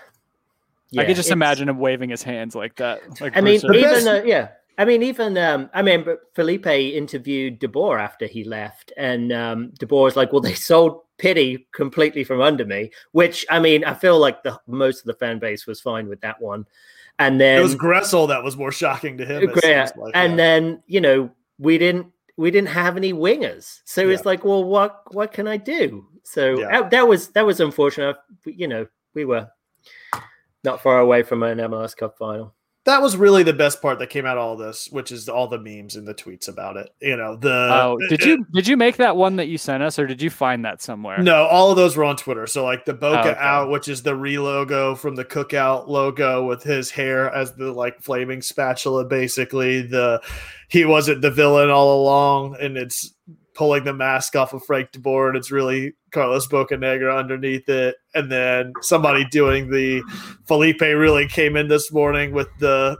Speaker 2: yeah,
Speaker 1: could just imagine him waving his hands like that like
Speaker 2: I mean,
Speaker 1: Bruce
Speaker 2: even uh, yeah, I mean, even um, I mean, Felipe interviewed De Boer after he left, and um, De Boer was like, "Well, they sold Pity completely from under me," which I mean, I feel like the most of the fan base was fine with that one. And then
Speaker 3: it was Gressel that was more shocking to him.
Speaker 2: yeah,
Speaker 3: like,
Speaker 2: and
Speaker 3: yeah.
Speaker 2: then you know we didn't we didn't have any wingers, so
Speaker 3: Yeah.
Speaker 2: it's like, well, what what can I do? So
Speaker 3: Yeah.
Speaker 2: that, that was that was unfortunate. You know, we were not far away from an MLS Cup final.
Speaker 3: that was really the best part that came out of all this, which is all the memes and the tweets about it. You know, the
Speaker 1: oh did you did you make that one that you sent us or did you find that somewhere
Speaker 3: No, all of those were on Twitter. So like the Boca
Speaker 1: Oh, okay.
Speaker 3: out, which is the re logo from the cookout logo with his hair as the like flaming spatula, basically. The he wasn't the villain all along, and it's pulling the mask off of Frank DeBoer, and it's really Carlos Bocanegra underneath it. And then somebody doing the Felipe really came in this morning with the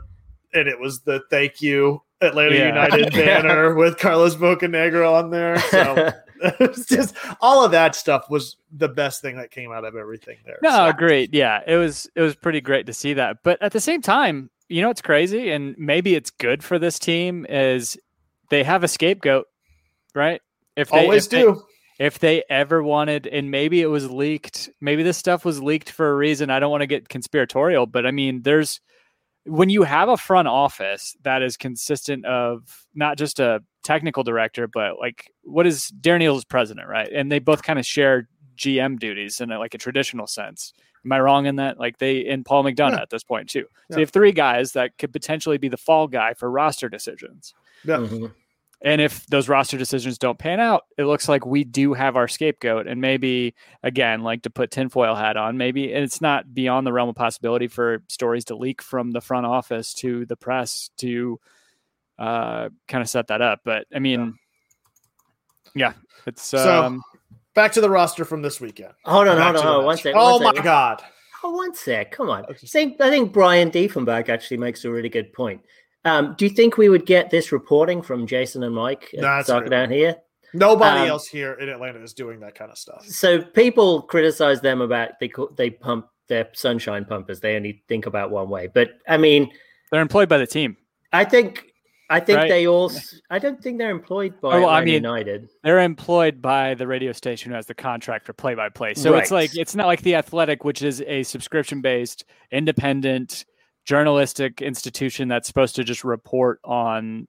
Speaker 3: and it was the thank you Atlanta
Speaker 1: Yeah.
Speaker 3: United banner with Carlos Bocanegra on there. So it's just all of that stuff was the best thing that came out of everything there.
Speaker 1: No,
Speaker 3: So-
Speaker 1: great. Yeah, it was it was pretty great to see that. But at the same time, you know it's crazy, and maybe it's good for this team is they have a scapegoat, right? If they
Speaker 3: always
Speaker 1: if they-
Speaker 3: do.
Speaker 1: if they ever wanted, and maybe it was leaked, maybe this stuff was leaked for a reason. I don't want to get conspiratorial, but I mean, there's when you have a front office that is consistent of not just a technical director, but like what is Darren Eales president, right? And they both kind of share GM duties in a, like a traditional sense. Am I wrong in that? Like they and Paul McDonough
Speaker 3: Yeah.
Speaker 1: at this point too. So
Speaker 3: Yeah.
Speaker 1: you have three guys that could potentially be the fall guy for roster decisions.
Speaker 3: Yeah.
Speaker 2: Mhm.
Speaker 1: And if those roster decisions don't pan out, it looks like we do have our scapegoat. And maybe, again, like to put tinfoil hat on, maybe and it's not beyond the realm of possibility for stories to leak from the front office to the press to uh, kind of set that up. But I mean, yeah, it's
Speaker 3: So,
Speaker 1: um,
Speaker 3: Back to the roster from this weekend.
Speaker 2: Hold on,
Speaker 3: Back
Speaker 2: hold on, hold on. One
Speaker 3: match.
Speaker 2: sec.
Speaker 3: Oh
Speaker 2: one
Speaker 3: my
Speaker 2: sec.
Speaker 3: god.
Speaker 2: Oh, one sec. Come on.
Speaker 3: I just-
Speaker 2: I think Brian Diefenbach actually makes a really good point. Um, do you think we would get this reporting from Jason and Mike at
Speaker 3: That's
Speaker 2: Soccer. Down here?
Speaker 3: Nobody
Speaker 2: Um,
Speaker 3: else here in Atlanta is doing that kind of stuff.
Speaker 2: So people criticize them about they they pump their sunshine pumpers. They only think about one way. But I mean,
Speaker 1: they're employed by the team.
Speaker 2: I think I think
Speaker 1: Right.
Speaker 2: they all. I don't think they're employed by
Speaker 1: Oh, well, I
Speaker 2: Atlanta
Speaker 1: mean,
Speaker 2: United.
Speaker 1: They're employed by the radio station who has the contract for play by play. So it's like it's not like the Athletic, which is a subscription based, independent, journalistic institution that's supposed to just report on.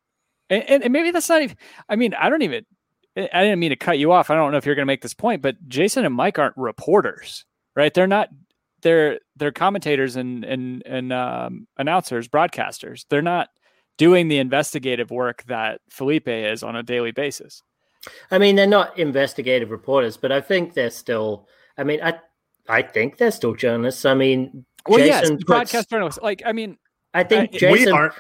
Speaker 1: And, and, and maybe that's not even. I mean, I don't even. I didn't mean to cut you off. I don't know if you're going to make this point, but Jason and Mike aren't reporters, right? They're not. They're they're commentators and and and um, announcers, broadcasters. They're not doing the investigative work that Felipe is on a daily basis.
Speaker 2: I mean, they're not investigative reporters, but I think they're still. I mean, I I think they're still journalists. I mean,
Speaker 1: Well, yes,
Speaker 2: Jason puts-
Speaker 1: broadcast journalists. Like, I mean,
Speaker 2: I think
Speaker 1: I-
Speaker 2: Jason.
Speaker 3: we aren't.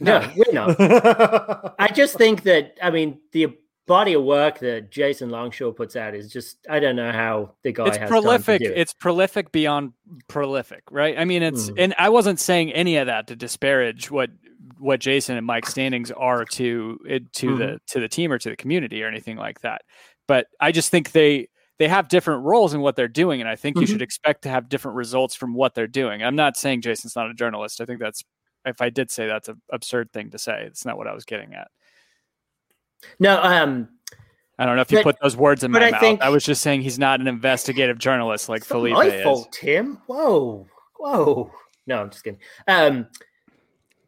Speaker 2: No, we're not. I just think that I mean the body of work that Jason Longshore puts out is just I don't know how the guy
Speaker 1: it's
Speaker 2: has
Speaker 1: prolific.
Speaker 2: Time to do it.
Speaker 1: It's prolific beyond prolific, right? I mean, it's
Speaker 2: Mm.
Speaker 1: and I wasn't saying any of that to disparage what what Jason and Mike standings are to it to the to the team or to the community or anything like that. But I just think they they have different roles in what they're doing, and I think you
Speaker 2: Mhm.
Speaker 1: should expect to have different results from what they're doing. I'm not saying Jason's not a journalist. I think that's if I did say that's an absurd thing to say. It's not what I was getting at.
Speaker 2: no. Um,
Speaker 1: I don't know if you
Speaker 2: But-
Speaker 1: put those words in my
Speaker 2: I
Speaker 1: mouth.
Speaker 2: think-
Speaker 1: I was just saying he's not an investigative journalist like Felipe
Speaker 2: my
Speaker 1: is.
Speaker 2: fault, Tim. Whoa, whoa. No, I'm just kidding. Um,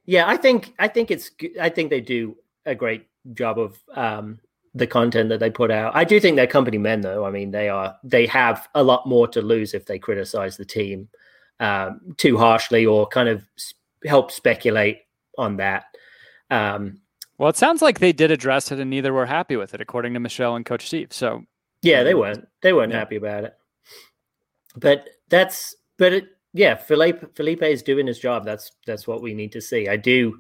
Speaker 2: yeah, I think I think it's I think they do a great job of um the content that they put out. I do think they're company men, though. I mean, they are they have a lot more to lose if they criticize the team um, too harshly or kind of help speculate on that. Um,
Speaker 1: Well, it sounds like they did address it and neither were happy with it, according to Michelle and Coach Steve. So
Speaker 2: Yeah, they weren't. They weren't
Speaker 1: Yeah.
Speaker 2: happy about it. But that's but it yeah, Felipe Felipe is doing his job. That's that's what we need to see. I do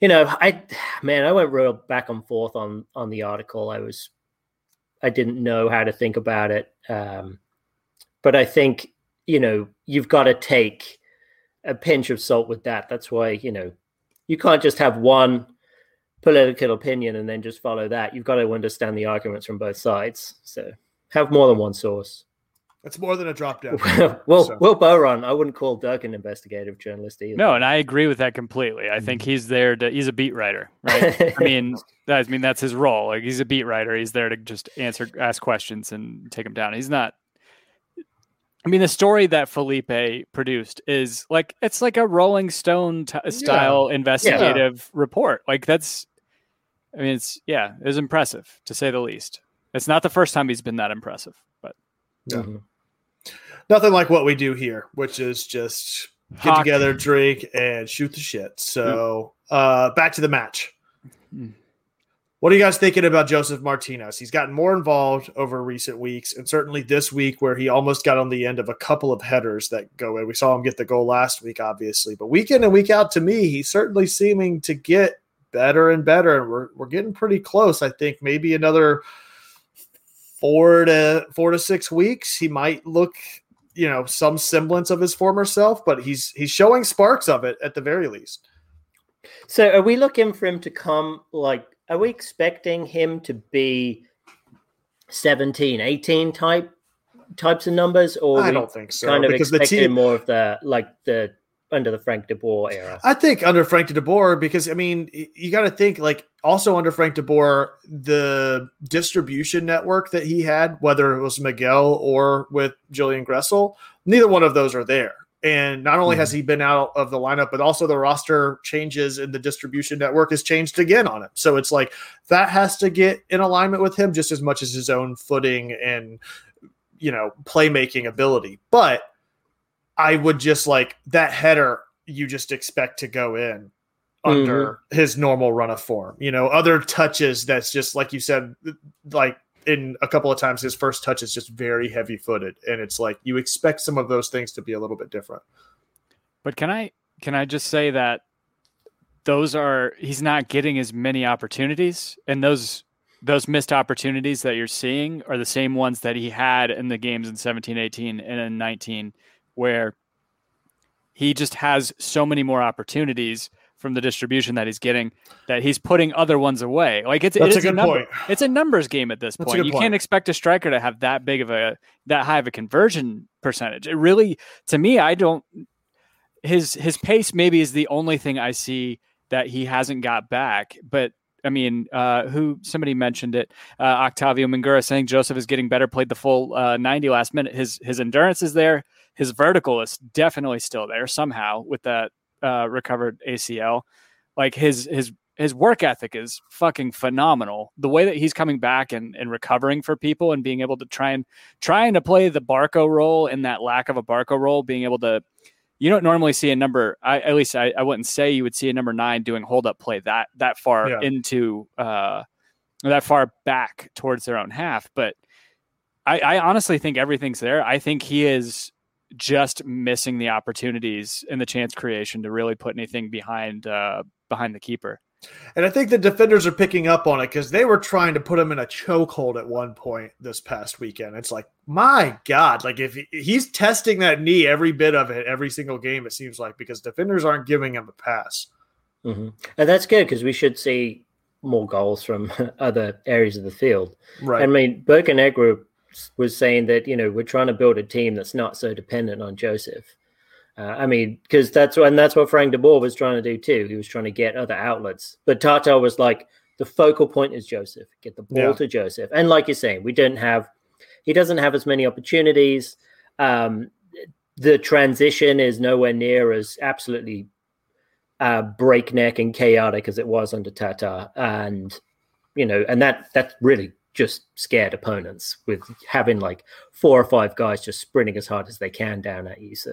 Speaker 2: you know, I man, I went real back and forth on on the article. I was I didn't know how to think about it. Um but I think, you know, you've got to take a pinch of salt with that. That's why, you know, you can't just have one political opinion and then just follow that. You've got to understand the arguments from both sides. So have more than one source.
Speaker 3: It's more than a drop down.
Speaker 2: well,
Speaker 3: So-
Speaker 2: Will Boron, I wouldn't call Doug an investigative journalist either.
Speaker 1: no, and I agree with that completely. I think he's there to he's a beat writer, right? I mean, I mean that's his role. Like he's a beat writer. He's there to just answer ask questions and take them down. He's not I mean, the story that Felipe produced is like it's like a Rolling Stone t- style investigative report. Like that's, I mean, it's yeah, it was impressive to say the least. It's not the first time he's been that impressive, but
Speaker 3: Yeah.
Speaker 2: Mhm.
Speaker 3: Nothing like what we do here, which is just get
Speaker 1: Hawk-
Speaker 3: together, drink, and shoot the shit. So uh back to the match.
Speaker 1: Mm.
Speaker 3: What are you guys thinking about Josef Martinez? He's gotten more involved over recent weeks, and certainly this week, where he almost got on the end of a couple of headers that go in. We saw him get the goal last week, obviously, but week in and week out, to me, he's certainly seeming to get better and better, and we're we're getting pretty close. I think maybe another four to four to six weeks, he might look, you know, some semblance of his former self, but he's he's showing sparks of it at the very least.
Speaker 2: So are we looking for him to come like are we expecting him to be 17, 18 type types of numbers or
Speaker 3: I don't think so
Speaker 2: kind of
Speaker 3: because the
Speaker 2: expecting
Speaker 3: team.
Speaker 2: more of the like the under the Frank de Boer era?
Speaker 3: I think under Frank de Boer, because I mean, you got to think like also under Frank de Boer, the distribution network that he had, whether it was Miguel or with Julian Gressel, neither one of those are there. And not only has hmm. he been out of the lineup, but also the roster changes in the distribution network has changed again on him. So it's like that has to get in alignment with him just as much as his own footing and you know, playmaking ability. But I would just like that header you just expect to go in under mm-hmm. his normal run of form. You know, other touches that's just like you said, like in a couple of times his first touch is just very heavy footed. And it's like you expect some of those things to be a little bit different.
Speaker 1: But can I can I just say that those are he's not getting as many opportunities and those those missed opportunities that you're seeing are the same ones that he had in the games in 17 18 and in 19 where he just has so many more opportunities from the distribution that he's getting that he's putting other ones away like it's
Speaker 3: That's
Speaker 1: it is
Speaker 3: a good
Speaker 1: number,
Speaker 3: point.
Speaker 1: it's a numbers game at this
Speaker 3: That's
Speaker 1: point you
Speaker 3: point.
Speaker 1: can't expect a striker to have that big of a that high of a conversion percentage it really to me i don't his his pace maybe is the only thing I see that he hasn't got back. But I mean, uh, who somebody mentioned it, uh, Octavio Mingura saying Josef is getting better, played the full uh, 90 last minute. His his endurance is there. His vertical is definitely still there somehow with that uh, recovered ACL. Like his his his work ethic is fucking phenomenal. The way that he's coming back and, and recovering for people and being able to try and trying to play the Barco role in that lack of a Barco role, being able to you don't normally see a number I, at least I, I wouldn't say you would see a number nine doing hold up play that that far
Speaker 3: Yeah.
Speaker 1: into uh that far back towards their own half but I, I honestly think everything's there i think he is just missing the opportunities in the chance creation to really put anything behind uh behind the keeper
Speaker 3: And I think the defenders are picking up on it because they were trying to put him in a chokehold at one point this past weekend. It's like, my God, like if he- he's testing that knee every bit of it, every single game, it seems like, because defenders aren't giving him a pass.
Speaker 2: hmm And that's good because we should see more goals from other areas of the field.
Speaker 3: Right.
Speaker 2: I mean, Burke and Birkenegger was saying that you know we're trying to build a team that's not so dependent on Josef. Uh, I mean, because that's what, and that's what Frank de Boer was trying to do too. He was trying to get other outlets, but Tata was like, the focal point is Josef. Get the ball
Speaker 3: Yeah.
Speaker 2: to Josef, and like you're saying, we don't have, he doesn't have as many opportunities. Um, the transition is nowhere near as absolutely uh, breakneck and chaotic as it was under Tata, and you know, and that that really just scared opponents with having like four or five guys just sprinting as hard as they can down at you. So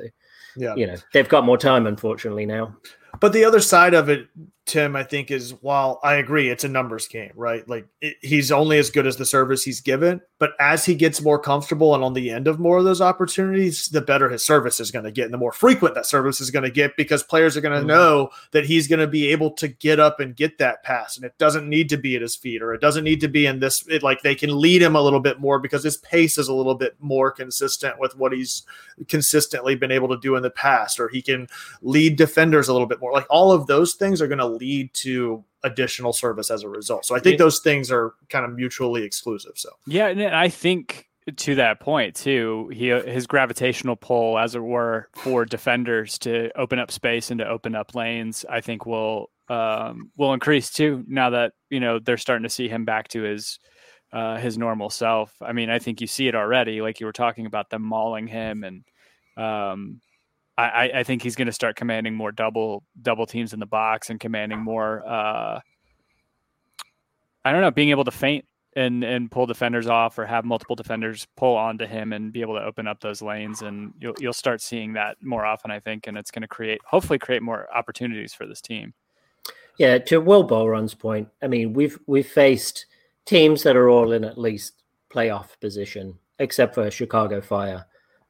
Speaker 3: yeah.
Speaker 2: you know, they've got more time, unfortunately now.
Speaker 3: But the other side of it, Tim, I think is while I agree it's a numbers game, right? Like it, he's only as good as the service he's given. But as he gets more comfortable and on the end of more of those opportunities, the better his service is going to get, and the more frequent that service is going to get because players are going to
Speaker 2: Mhm.
Speaker 3: know that he's going to be able to get up and get that pass, and it doesn't need to be at his feet or it doesn't need to be in this. It, like they can lead him a little bit more because his pace is a little bit more consistent with what he's consistently been able to do in the past, or he can lead defenders a little bit more. Like all of those things are going to lead to additional service as a result. So I think those things are kind of mutually exclusive. So
Speaker 1: Yeah, and I think to that point too, he his gravitational pull, as it were, for defenders to open up space and to open up lanes, I think will um, will increase too. Now that you know they're starting to see him back to his uh, his normal self. I mean, I think you see it already, like you were talking about them mauling him, and um, I, I- think he's going to start commanding more double double teams in the box and commanding more. Uh, I don't know, being able to feint and and pull defenders off or have multiple defenders pull onto him and be able to open up those lanes and you'll you'll start seeing that more often I think and it's going to create hopefully create more opportunities for this team.
Speaker 2: Yeah, to Will Bolron's point, I mean, we've we've faced teams that are all in at least playoff position, except for Chicago Fire.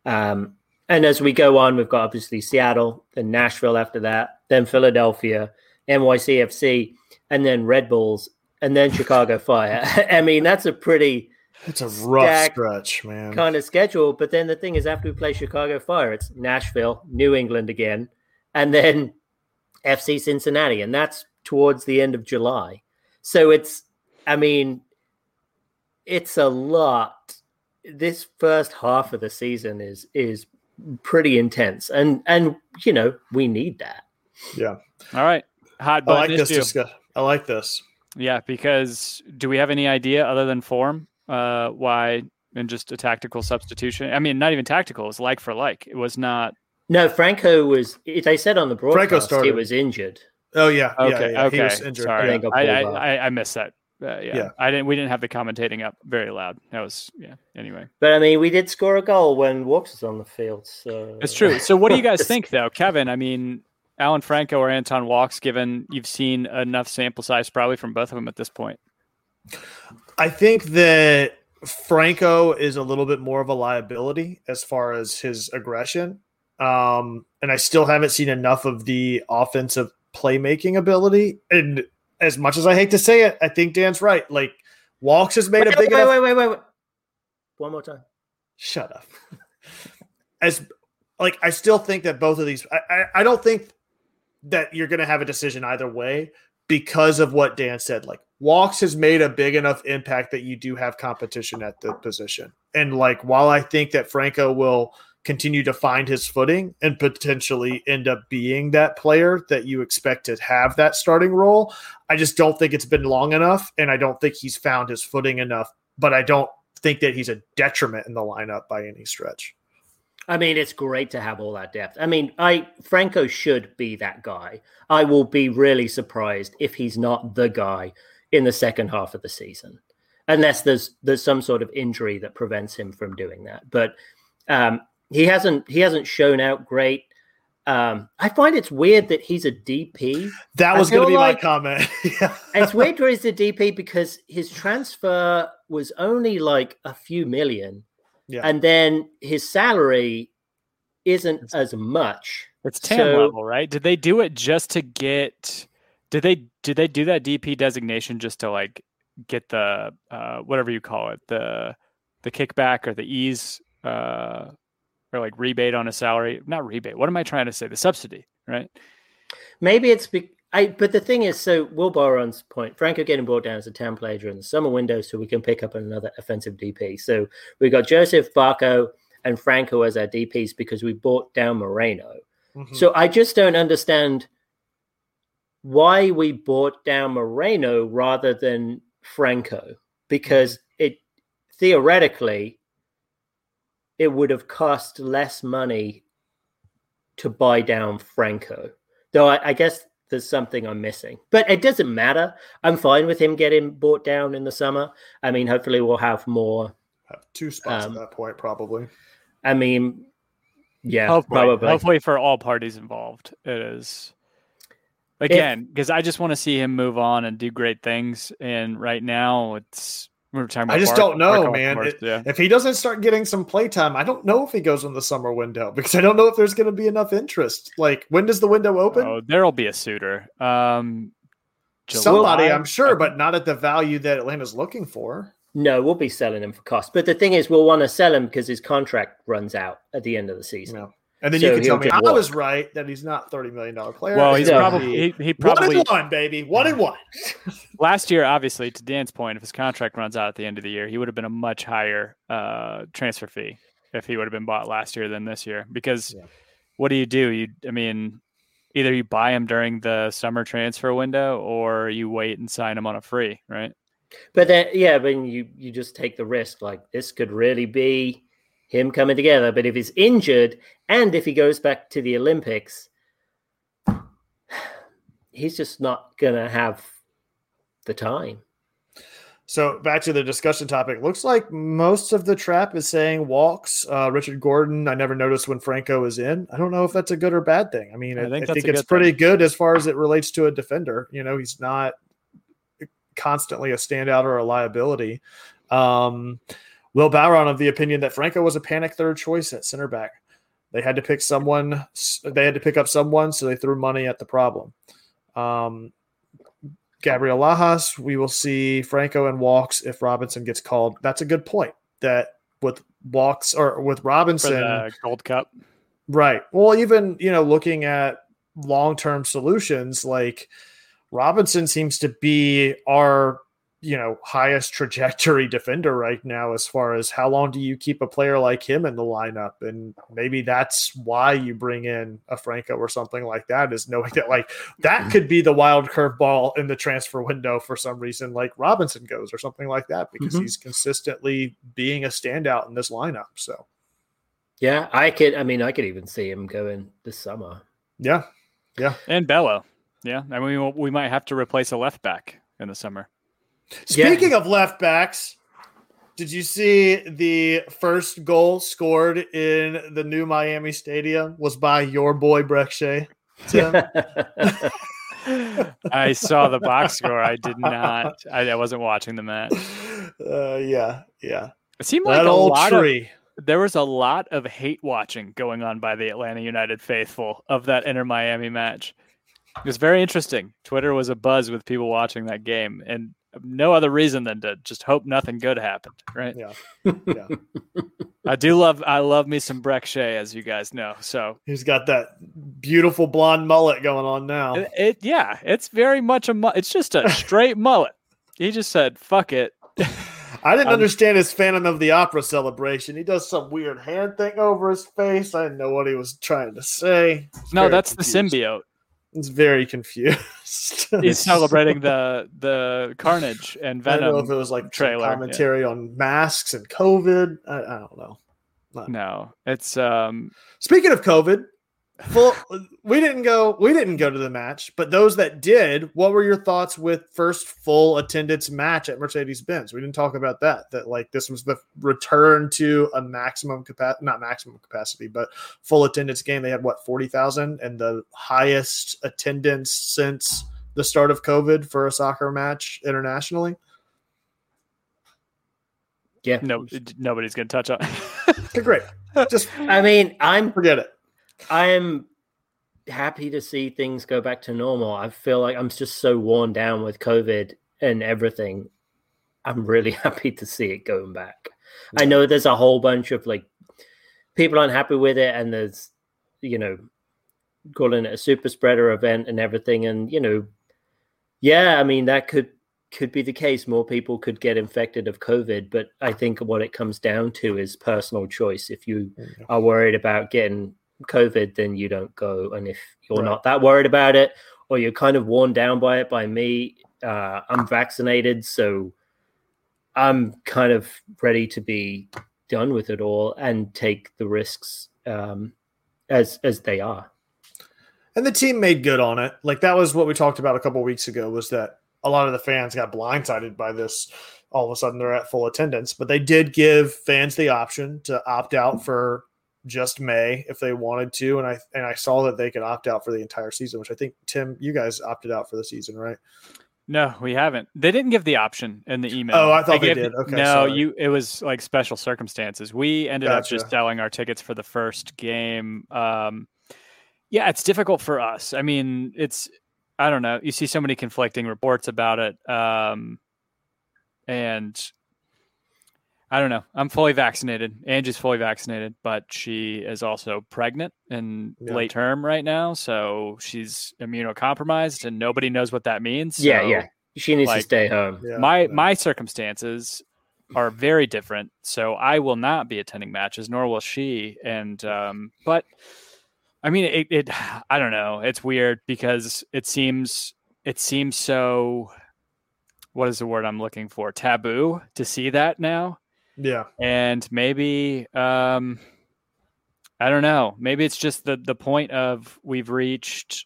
Speaker 2: Um, and as we go on, we've got obviously Seattle, then Nashville after that, then Philadelphia, NYCFC, and then Red Bulls, and then Chicago Fire. I mean, that's a pretty
Speaker 3: it's a rough stretch, man.
Speaker 2: kind of schedule. But then the thing is, after we play Chicago Fire, it's Nashville, New England again, and then FC Cincinnati, and that's towards the end of July. So it's, I mean, it's a lot. This first half of the season is is pretty intense, and and you know we need that.
Speaker 3: yeah,
Speaker 1: All right. Hot
Speaker 3: I like this.
Speaker 1: issue.
Speaker 3: Discuss- I like this.
Speaker 1: Yeah, because do we have any idea other than form uh why and just a tactical substitution? I mean, not even tactical, it's like for like. It was not
Speaker 2: No, Franco was. They said on the broadcast he
Speaker 3: started.
Speaker 2: was injured.
Speaker 3: Oh yeah, yeah,
Speaker 1: Okay,
Speaker 3: yeah,
Speaker 1: okay.
Speaker 3: He was injured.
Speaker 1: Sorry,
Speaker 2: And
Speaker 1: I, I. I, I missed that. Uh, yeah,
Speaker 3: Yeah.
Speaker 1: I didn't. We didn't have the commentating up very loud. That was yeah. Anyway,
Speaker 2: But I mean, we did score a goal when Walkes was on the field. So
Speaker 1: it's true. So what do you guys think, though, Kevin? I mean, Alan Franco or Anton Walkes? Given you've seen enough sample size, probably from both of them at this point.
Speaker 3: I think that Franco is a little bit more of a liability as far as his aggression. Um, and I still haven't seen enough of the offensive playmaking ability. And as much as I hate to say it, I think Dan's right. Like Walkes has made
Speaker 2: Wait,
Speaker 3: a big
Speaker 2: wait,
Speaker 3: enough
Speaker 2: wait, wait, wait, wait. One more time.
Speaker 3: shut up. As like I still think that both of these I, I, I don't think that you're gonna have a decision either way because of what Dan said. Like Walkes has made a big enough impact that you do have competition at the position. And like while I think that Franco will continue to find his footing and potentially end up being that player that you expect to have that starting role, I just don't think it's been long enough and I don't think he's found his footing enough, but I don't think that he's a detriment in the lineup by any stretch.
Speaker 2: I mean, it's great to have all that depth. I mean, I Franco should be that guy. I will be really surprised if he's not the guy in the second half of the season, unless there's there's some sort of injury that prevents him from doing that. But um, he hasn't he hasn't shown out great. Um, I find it's weird that he's a DP.
Speaker 3: That was going to be
Speaker 2: like-
Speaker 3: my comment.
Speaker 2: it's weird where he's a DP because his transfer was only like a few million,
Speaker 3: Yeah.
Speaker 2: and then his salary isn't as much.
Speaker 1: It's TAM
Speaker 2: So-
Speaker 1: level, right? Did they do it just to get? Did they did they do that DP designation just to like get the uh, whatever you call it the the kickback or the ease uh, or like rebate on a salary? Not rebate. What am I trying to say? The subsidy, right?
Speaker 2: Maybe it's be- I, but the thing is, so Will Boron's point, Franco getting brought down as a TAM player during the summer window, so we can pick up another offensive DP. So we got Josef Barco and Franco as our DPs because we bought down Moreno.
Speaker 3: Mhm.
Speaker 2: So I just don't understand why we bought down Moreno rather than Franco because it theoretically it would have cost less money to buy down Franco. Though I, I guess there's something I'm missing, but it doesn't matter. I'm fine with him getting bought down in the summer. I mean, hopefully we'll have more.
Speaker 3: Have two spots
Speaker 2: Um,
Speaker 3: at that point, probably.
Speaker 2: I mean, yeah,
Speaker 1: hopefully,
Speaker 2: probably.
Speaker 1: hopefully for all parties involved, it is. Again, because I just want to see him move on and do great things. And right now, it's we were talking about.
Speaker 3: I just
Speaker 1: Barco-
Speaker 3: don't know,
Speaker 1: Barco, of
Speaker 3: man.
Speaker 1: course,
Speaker 3: It-
Speaker 1: yeah.
Speaker 3: If he doesn't start getting some playtime, I don't know if he goes in the summer window because I don't know if there's going to be enough interest. Like, when does the window open?
Speaker 1: Oh, there'll be a suitor. Um,
Speaker 3: Somebody, I'm sure,
Speaker 1: I
Speaker 3: but not at the value that Atlanta's looking for.
Speaker 2: No, we'll be selling him for cost. But the thing is, we'll want to sell him because his contract runs out at the end of the season.
Speaker 3: No. And then
Speaker 2: So
Speaker 3: you can tell
Speaker 2: he'll
Speaker 3: me I was right that he's not thirty million dollar player.
Speaker 1: Well, he's
Speaker 2: Yeah.
Speaker 1: probably he, he
Speaker 3: one
Speaker 1: probably
Speaker 3: and one, baby, one and one.
Speaker 1: last year, obviously, to Dan's point, if his contract runs out at the end of the year, he would have been a much higher uh, transfer fee if he would have been bought last year than this year. Because
Speaker 3: Yeah.
Speaker 1: what do you do? You, I mean, either you buy him during the summer transfer window or you wait and sign him on a free, right?
Speaker 2: But then, yeah, when you you just take the risk, like this could really be him coming together. But if he's injured and if he goes back to the Olympics, he's just not gonna have the time.
Speaker 3: So back to the discussion topic. Looks like most of the trap is saying walkes. Uh, Richard Gordon. I never noticed when Franco is in. I don't know if that's a good or bad thing. I mean,
Speaker 1: I
Speaker 3: I,
Speaker 1: think
Speaker 3: I
Speaker 1: that's
Speaker 3: think it's
Speaker 1: good
Speaker 3: pretty
Speaker 1: thing.
Speaker 3: good as far as it relates to a defender. You know, he's not constantly a standout or a liability. Um, Will Bowron of the opinion that Franco was a panic third choice at center back. They had to pick someone. They had to pick up someone, so they threw money at the problem. Um, Gabriel Lajas, we will see Franco and Walkes if Robinson gets called. That's a good point. That with Walkes or with
Speaker 1: For
Speaker 3: Robinson,
Speaker 1: the Gold Cup.
Speaker 3: right? Well, even you know, looking at long term solutions, like Robinson seems to be our you know highest trajectory defender right now as far as how long do you keep a player like him in the lineup and maybe that's why you bring in a franco or something like that is knowing that like that could be the wild curveball in the transfer window for some reason like robinson goes or something like that because
Speaker 2: Mhm.
Speaker 3: he's consistently being a standout in this lineup so
Speaker 2: Yeah, I could. I mean, I could even see him going this summer.
Speaker 3: yeah Yeah.
Speaker 1: And Bello. Yeah. I mean, we, we might have to replace a left back in the summer.
Speaker 3: Speaking of left backs, did you see the first goal scored in the new Miami Stadium was by your boy Brek Shea? Tim?
Speaker 1: I saw the box score. I did not. I, I wasn't watching the match.
Speaker 3: uh, yeah, yeah.
Speaker 1: It seemed like
Speaker 3: that
Speaker 1: a
Speaker 3: old
Speaker 1: lot of there was a lot of hate watching going on by the Atlanta United faithful of that Inter Miami match. It was very interesting. Twitter was a buzz with people watching that game, and no other reason than to just hope nothing good happened. Right?
Speaker 3: Yeah, yeah.
Speaker 1: I do love. I love me some Brek Shea, as you guys know. So
Speaker 3: He's got that beautiful blonde mullet going on now.
Speaker 1: it, it yeah, it's very much a. mu- It's just a straight mullet. He just said, "Fuck it."
Speaker 3: I didn't
Speaker 1: Um,
Speaker 3: understand his Phantom of the Opera celebration. He does some weird hand thing over his face. I didn't know what he was trying to say.
Speaker 1: No, that's
Speaker 3: confused.
Speaker 1: the symbiote.
Speaker 3: It's very confused.
Speaker 1: He's celebrating the the Carnage and
Speaker 3: I don't know
Speaker 1: Venom
Speaker 3: if it was like
Speaker 1: trailer, yeah.
Speaker 3: commentary on masks and COVID. I, I don't know.
Speaker 1: No, it's um
Speaker 3: Speaking of COVID, full we didn't go we didn't go to the match, but those that did, what were your thoughts with first full attendance match at Mercedes-Benz? We didn't talk about that. That like this was the return to a maximum capacity not maximum capacity, but full attendance game. They had what 40,000 and the highest attendance since the start of COVID for a soccer match internationally.
Speaker 2: yeah.
Speaker 1: no nobody's gonna touch on.
Speaker 3: Okay, great. Just
Speaker 2: I mean, I'm
Speaker 3: forget it.
Speaker 2: I am happy to see things go back to normal. I feel like I'm just so worn down with COVID and everything. I'm really happy to see it going back. I know there's a whole bunch of like people aren't happy with it, and there's you know calling it a super spreader event and everything, and you know, yeah, I mean that could could be the case. More people could get infected of COVID, but I think what it comes down to is personal choice. If you mm, are worried about getting COVID, then you don't go. And if you're
Speaker 3: Right.
Speaker 2: not that worried about it, or you're kind of worn down by it, by me, uh, I'm vaccinated, so I'm kind of ready to be done with it all and take the risks um, as as they are.
Speaker 3: And the team made good on it. Like that was what we talked about a couple weeks ago was that a lot of the fans got blindsided by this. All of a sudden they're at full attendance, but they did give fans the option to opt out for just May if they wanted to. And I and I saw that they could opt out for the entire season, which I think Tim, you guys opted out for the season, right?
Speaker 1: no, we haven't. They didn't give the option in the email.
Speaker 3: Oh, I thought they
Speaker 1: gave-
Speaker 3: did. Okay,
Speaker 1: no,
Speaker 3: sorry.
Speaker 1: you. It was like special circumstances. We ended up just selling our tickets for the first game. Um, yeah, it's difficult for us. I mean, it's I don't know. You see so many conflicting reports about it, um, and I don't know. I'm fully vaccinated. Angie's fully vaccinated, but she is also pregnant and
Speaker 3: Yeah.
Speaker 1: late term right now, so she's immunocompromised, and nobody knows what that means.
Speaker 2: yeah,
Speaker 1: so-
Speaker 2: yeah. She needs
Speaker 1: like,
Speaker 2: to stay home.
Speaker 3: Yeah.
Speaker 1: my
Speaker 3: yeah.
Speaker 1: my circumstances are very different so i will not be attending matches nor will she and um but i mean it, it i don't know it's weird because it seems it seems so what is the word i'm looking for taboo to see that now
Speaker 3: yeah.
Speaker 1: and maybe um i don't know maybe it's just the the point of we've reached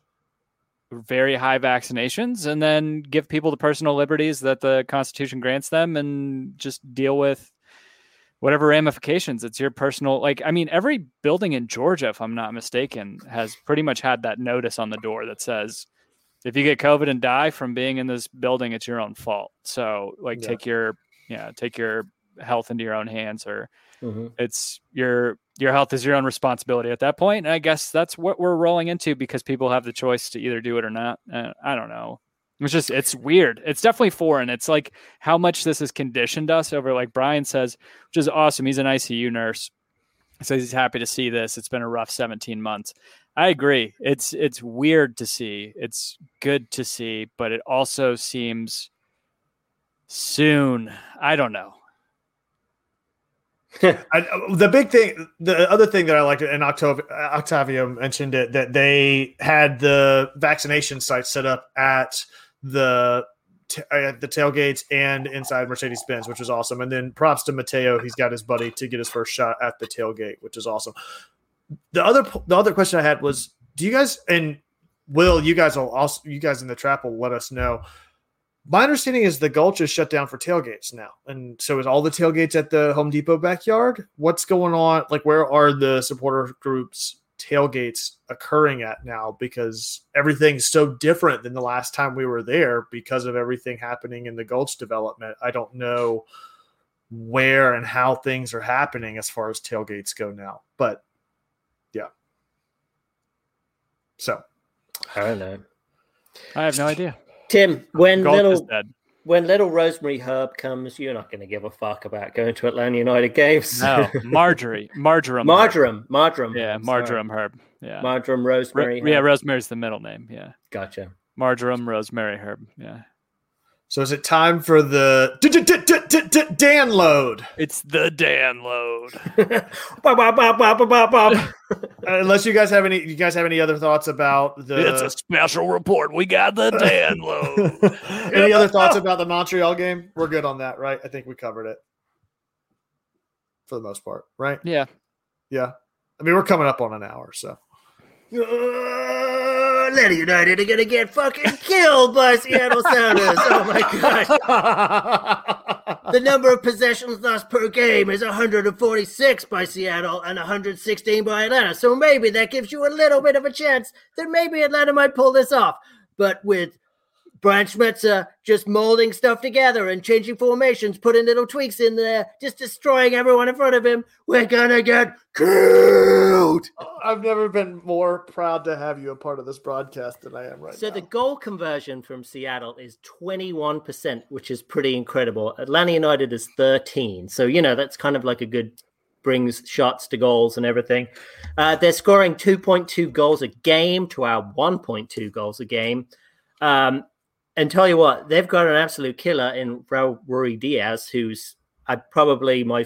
Speaker 1: very high vaccinations and then give people the personal liberties that the constitution grants them and just deal with whatever ramifications it's your personal like i mean every building in georgia if i'm not mistaken has pretty much had that notice on the door that says if you get covid and die from being in this building it's your own fault so like
Speaker 3: Yeah.
Speaker 1: take your yeah take your health into your own hands or
Speaker 2: Mhm.
Speaker 1: it's your your health is your own responsibility at that point and i guess that's what we're rolling into because people have the choice to either do it or not uh, i don't know. It's just it's weird. It's definitely foreign. It's like how much this has conditioned us over like brian says which is awesome. He's an icu nurse. So he's happy to see this. It's been a rough 17 months. I agree. It's it's weird to see. It's good to see but it also seems soon. I don't know
Speaker 3: I, uh, the big thing, the other thing that I liked, and Octavio, uh, Octavio mentioned it, that they had the vaccination sites set up at the t- uh, at the tailgates and inside Mercedes Benz, which was awesome. And then props to Mateo, he's got his buddy to get his first shot at the tailgate, which is awesome. The other the other question I had was, do you guys and Will, you guys will also you guys in the trap will let us know. My understanding is the Gulch is shut down for tailgates now, and so is all the tailgates at the Home Depot backyard. What's going on? Like, where are the supporter groups tailgates occurring at now? Because everything's so different than the last time we were there because of everything happening in the Gulch development. I don't know where and how things are happening as far as tailgates go now, but yeah. So
Speaker 2: I don't know.
Speaker 1: I have no idea.
Speaker 2: Tim, when
Speaker 1: Golf
Speaker 2: little when little Rosemary Herb comes, you're not going to give a fuck about going to Atlanta United games.
Speaker 1: No, Marjorie, marjoram,
Speaker 2: marjoram, marjoram.
Speaker 1: Yeah, marjoram herb. Yeah,
Speaker 2: marjoram,
Speaker 1: Ro-
Speaker 2: rosemary.
Speaker 1: yeah. Rosemary's the middle name. Yeah,
Speaker 2: gotcha.
Speaker 1: marjoram, rosemary herb. Yeah,
Speaker 3: so is it time for the d- d- d- d- d- d- Dan load?
Speaker 1: it's the Dan load.
Speaker 3: Uh, unless you guys have any, you guys have any other thoughts about the?
Speaker 1: it's a special report. We got the Dan load.
Speaker 3: any other thoughts about the Montreal game? We're good on that, right? I think we covered it for the most part, right?
Speaker 1: yeah,
Speaker 3: Yeah. I mean, we're coming up on an hour, so
Speaker 2: Uh, Atlanta United are gonna get fucking killed by Seattle Sounders. Oh my god. The number of possessions lost per game is 146 by Seattle and 116 by Atlanta. So maybe that gives you a little bit of a chance that maybe Atlanta might pull this off. But with Brian Schmetzer just molding stuff together and changing formations, putting little tweaks in there, just destroying everyone in front of him, we're gonna get killed.
Speaker 3: I've never been more proud to have you a part of this broadcast than I am right
Speaker 2: So
Speaker 3: now.
Speaker 2: So the goal conversion from Seattle is 21%, which is pretty incredible. Atlanta United is 13. So, you know, that's kind of like a good brings shots to goals and everything. Uh, they're scoring 2.2 goals a game to our 1.2 goals a game. Um, and tell you what, they've got an absolute killer in Raul Ruidiaz, who's uh, probably my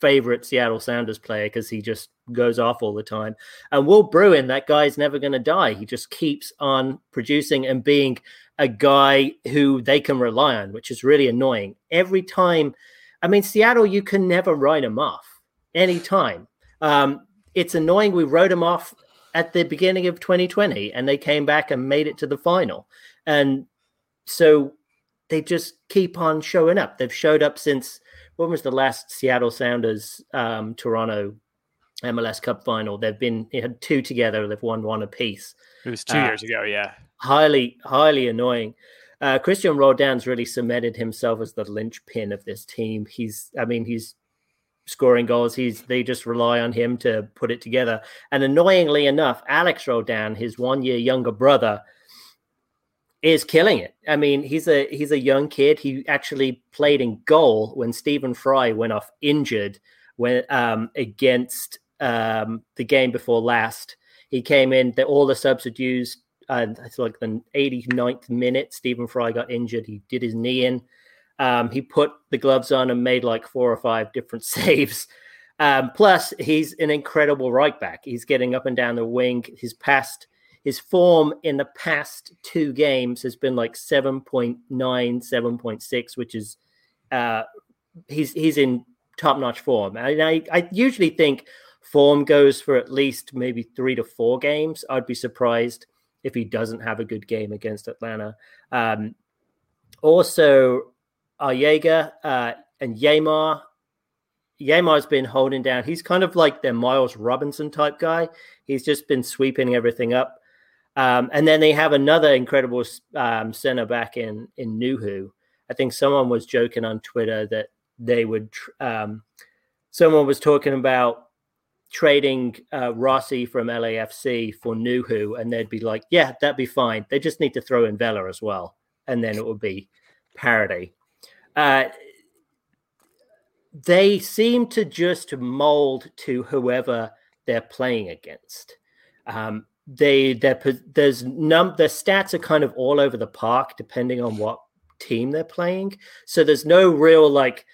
Speaker 2: favorite Seattle Sounders player because he just goes off all the time. And Will Bruin, that guy's never going to die. He just keeps on producing and being a guy who they can rely on, which is really annoying. Every time, I mean, Seattle, you can never write him off anytime. Um, it's annoying. We wrote him off at the beginning of 2020 and they came back and made it to the final. And so they just keep on showing up. They've showed up since when was the last Seattle Sounders um, Toronto MLS Cup final? They've been they had two together. They've won one apiece.
Speaker 1: it was two
Speaker 2: Uh,
Speaker 1: years ago. Yeah,
Speaker 2: Highly, highly annoying. Uh, Cristian Roldan's really cemented himself as the linchpin of this team. He's, I mean, he's scoring goals. He's they just rely on him to put it together. And annoyingly enough, Alex Roldan, his one year younger brother, is killing it. I mean, he's a he's a young kid. He actually played in goal when Stefan Frei went off injured when um, against um, the game before last. He came in. The, all the subs had used. Uh, it's like the 89th minute. Stefan Frei got injured. He did his knee in. Um, he put the gloves on and made like four or five different saves. Um, plus, he's an incredible right back. He's getting up and down the wing. His past his form in the past two games has been like 7.9 7.6 which is uh he's he's in top-notch form and I, I usually think form goes for at least maybe three to four games i'd be surprised if he doesn't have a good game against atlanta um also Arreaga, uh and Yeimar Yeimar's been holding down. He's kind of like their Miles Robinson type guy. He's just been sweeping everything up. Um, and then they have another incredible um, center back in in Nouhou. I think someone was joking on Twitter that they would. Um, someone was talking about trading uh, Rossi from LAFC for Nouhou, and they'd be like, "Yeah, that'd be fine. They just need to throw in Vela as well, and then it would be parody." Uh, they seem to just mold to whoever they're playing against. Um, they their there's num their stats are kind of all over the park depending on what team they're playing. So there's no real like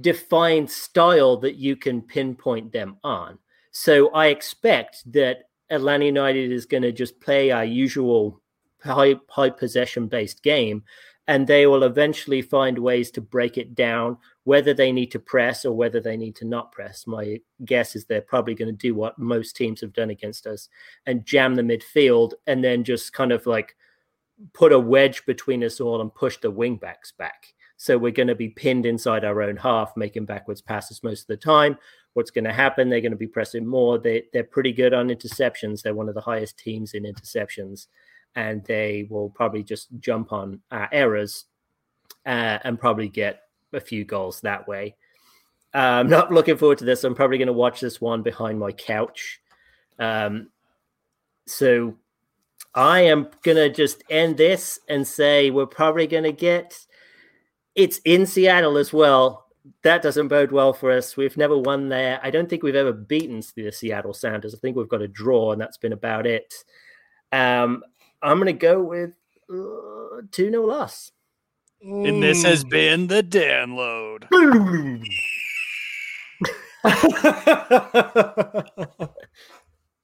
Speaker 2: defined style that you can pinpoint them on. So I expect that Atlanta United is going to just play our usual high high possession based game and they will eventually find ways to break it down whether they need to press or whether they need to not press my guess is they're probably going to do what most teams have done against us and jam the midfield and then just kind of like put a wedge between us all and push the wingbacks back. So we're going to be pinned inside our own half, making backwards passes most of the time. What's going to happen? They're going to be pressing more. They, they're pretty good on interceptions. They're one of the highest teams in interceptions. And they will probably just jump on our errors uh, and probably get a few goals that way. I'm not looking forward to this. I'm probably going to watch this one behind my couch. Um, so I am going to just end this and say we're probably going to get it's in Seattle as well. That doesn't bode well for us. We've never won there. I don't think we've ever beaten the Seattle Sounders. I think we've got a draw, and that's been about it. Um, I'm going to go with uh, 2 0 loss.
Speaker 1: And this has been the download.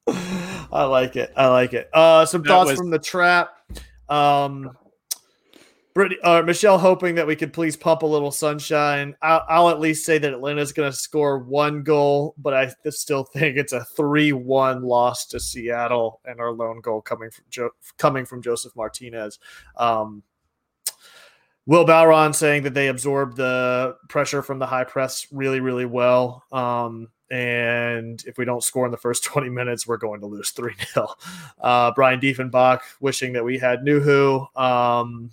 Speaker 3: I like it. I like it. Uh, some
Speaker 1: That
Speaker 3: thoughts
Speaker 1: was-
Speaker 3: from the trap. Um, Brittany, uh, Michelle, hoping that we could please pump a little sunshine. I'll, I'll at least say that Atlanta's going to score one goal, but I th- still think it's a three-one loss to Seattle, and our lone goal coming from jo- coming from Josef Martinez. Um, Will Balron saying that they absorbed the pressure from the high press really, really well. Um, and if we don't score in the first 20 minutes, we're going to lose 3 0. Uh, Brian Diefenbach wishing that we had Nouhou. Um,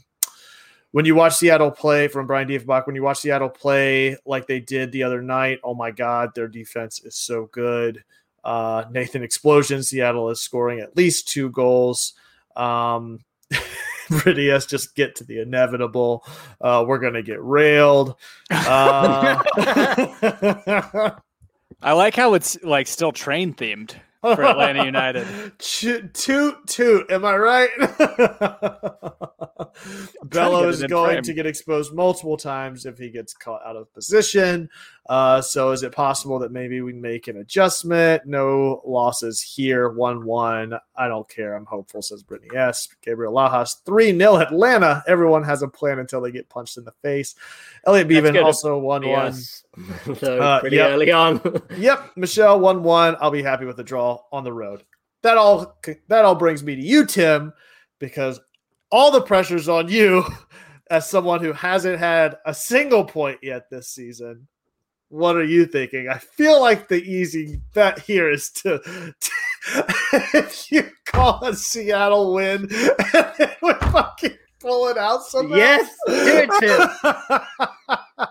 Speaker 3: when you watch Seattle play from Brian Diefenbach, when you watch Seattle play like they did the other night, oh my God, their defense is so good. Uh, Nathan Explosion, Seattle is scoring at least two goals. Um, Pretty us just get to the inevitable. Uh, we're gonna get railed. Uh,
Speaker 1: I like how it's like still train themed for Atlanta United.
Speaker 3: Toot, toot. Am I right? Bello is going to get exposed multiple times if he gets caught out of position. Uh, so is it possible that maybe we make an adjustment? No losses here. 1 1. I don't care. I'm hopeful, says Brittany S. Gabriel Lajas. 3 0 Atlanta. Everyone has a plan until they get punched in the face. Elliot Beaven also 1 1.
Speaker 2: Yes. so
Speaker 3: Uh,
Speaker 2: pretty
Speaker 3: yep.
Speaker 2: early on.
Speaker 3: Yep, Michelle one one. I'll be happy with the draw on the road. That all that all brings me to you, Tim, because all the pressure's on you as someone who hasn't had a single point yet this season. What are you thinking? I feel like the easy bet here is to, if you call a Seattle win and then we fucking pull it out somehow.
Speaker 2: Yes, do it, too.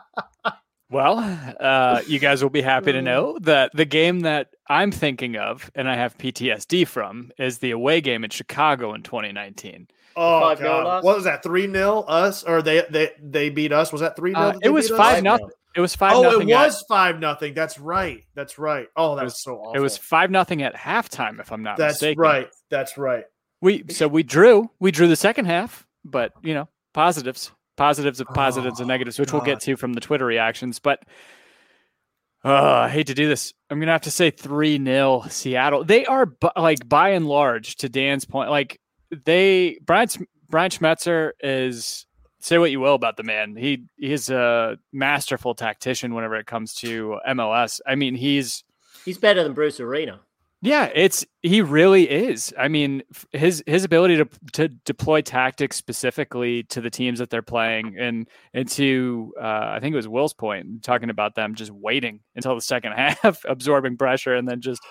Speaker 1: Well, uh, you guys will be happy to know that the game that I'm thinking of and I have PTSD from is the away game in Chicago in 2019.
Speaker 3: Oh,
Speaker 2: nil
Speaker 3: god, what was that? Three 0 us or they they they beat us? Was that three 0
Speaker 1: Uh, it was five nothing. It was five
Speaker 3: Oh, it
Speaker 1: at-
Speaker 3: was five nothing. That's right. That's right. Oh, that's
Speaker 1: was-
Speaker 3: so awful.
Speaker 1: It was five nothing at halftime, if I'm not
Speaker 3: That's
Speaker 1: mistaken.
Speaker 3: right. That's right.
Speaker 1: We so we drew. We drew the second half, but you know, positives, positives of positives and
Speaker 3: Oh,
Speaker 1: negatives, which we'll get to from the Twitter reactions. But uh, I hate to do this. I'm gonna have to say three 0 Seattle. They are bu- like by and large, to Dan's point, like they Brian Brian Schmetzer is. Say what you will about the man. He he's a masterful tactician whenever it comes to MLS. I mean, he's
Speaker 2: He's better than Bruce Arena.
Speaker 1: yeah, it's he really is. I mean, his his ability to to deploy tactics specifically to the teams that they're playing, and and to uh, I think it was Will's point talking about them just waiting until the second half, absorbing pressure, and then just